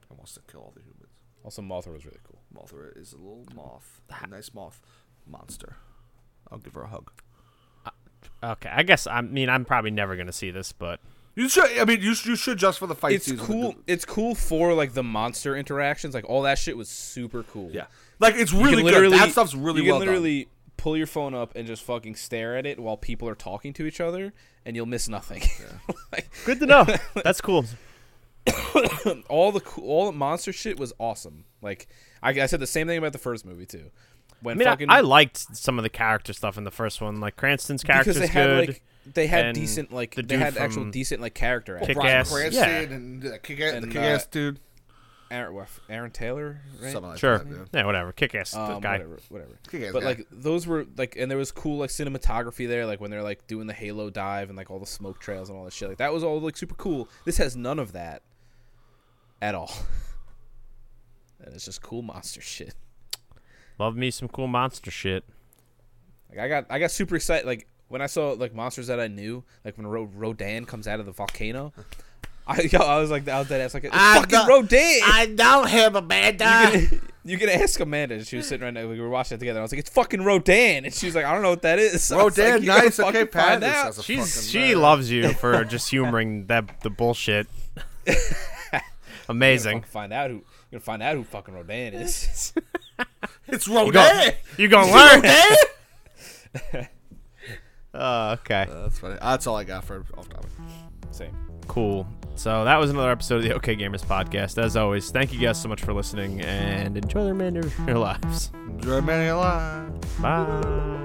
and wants to kill all the humans. Also, Mothra was really cool. Mothra is a little moth, a nice moth monster. I'll give her a hug. Uh, okay, I guess I mean I'm probably never gonna see this, but You should. I mean, you, you should just for the fight it's scenes. cool. It's cool for like the monster interactions. Like all that shit was super cool. Yeah, like it's really good. That stuff's really you can well done. literally pull your phone up and just fucking stare at it while people are talking to each other, and you'll miss nothing. like, good to know. That's cool. all the cool, all the monster shit was awesome. Like I, I said the same thing about the first movie too. When I mean, fucking I liked some of the character stuff in the first one. Like Cranston's character because they had good. like they had decent like the they dude had actual from decent like character actors. Kick- Kick-Ass, Cranston yeah. and uh, kick ass, the And, kick ass uh, dude. Aaron, what, Aaron Taylor, right? Something like sure, that. Yeah. yeah, whatever. Kick ass um, guy. whatever, whatever. Kick-ass But guy. like those were like, and there was cool like cinematography there, like when they're like doing the Halo dive and like all the smoke trails and all that shit. Like that was all like super cool. This has none of that at all. and it's just cool monster shit. Love me some cool monster shit. Like I got, I got super excited. Like when I saw like monsters that I knew, like when Ro- Rodan comes out of the volcano. I, yo, I was like, I was dead ass like, it's I fucking know- Rodan. I know him, Amanda. you can, you can ask Amanda. She was sitting right now. We were watching it together. I was like, "It's fucking Rodan," and she was like, "I don't know what that is." I Rodan, like, nice. Okay, fucking Pat. out." has She's she loves you for just humoring that the bullshit. You're Amazing. find out who. You're gonna find out who fucking Rodan is. It's You Rodan. go, you gonna learn? Uh, okay. That's funny. That's all I got for off topic. Same. Cool. So that was another episode of the OK Gamers podcast. As always, thank you guys so much for listening and enjoy the remainder of your lives. Enjoy many lives. Bye.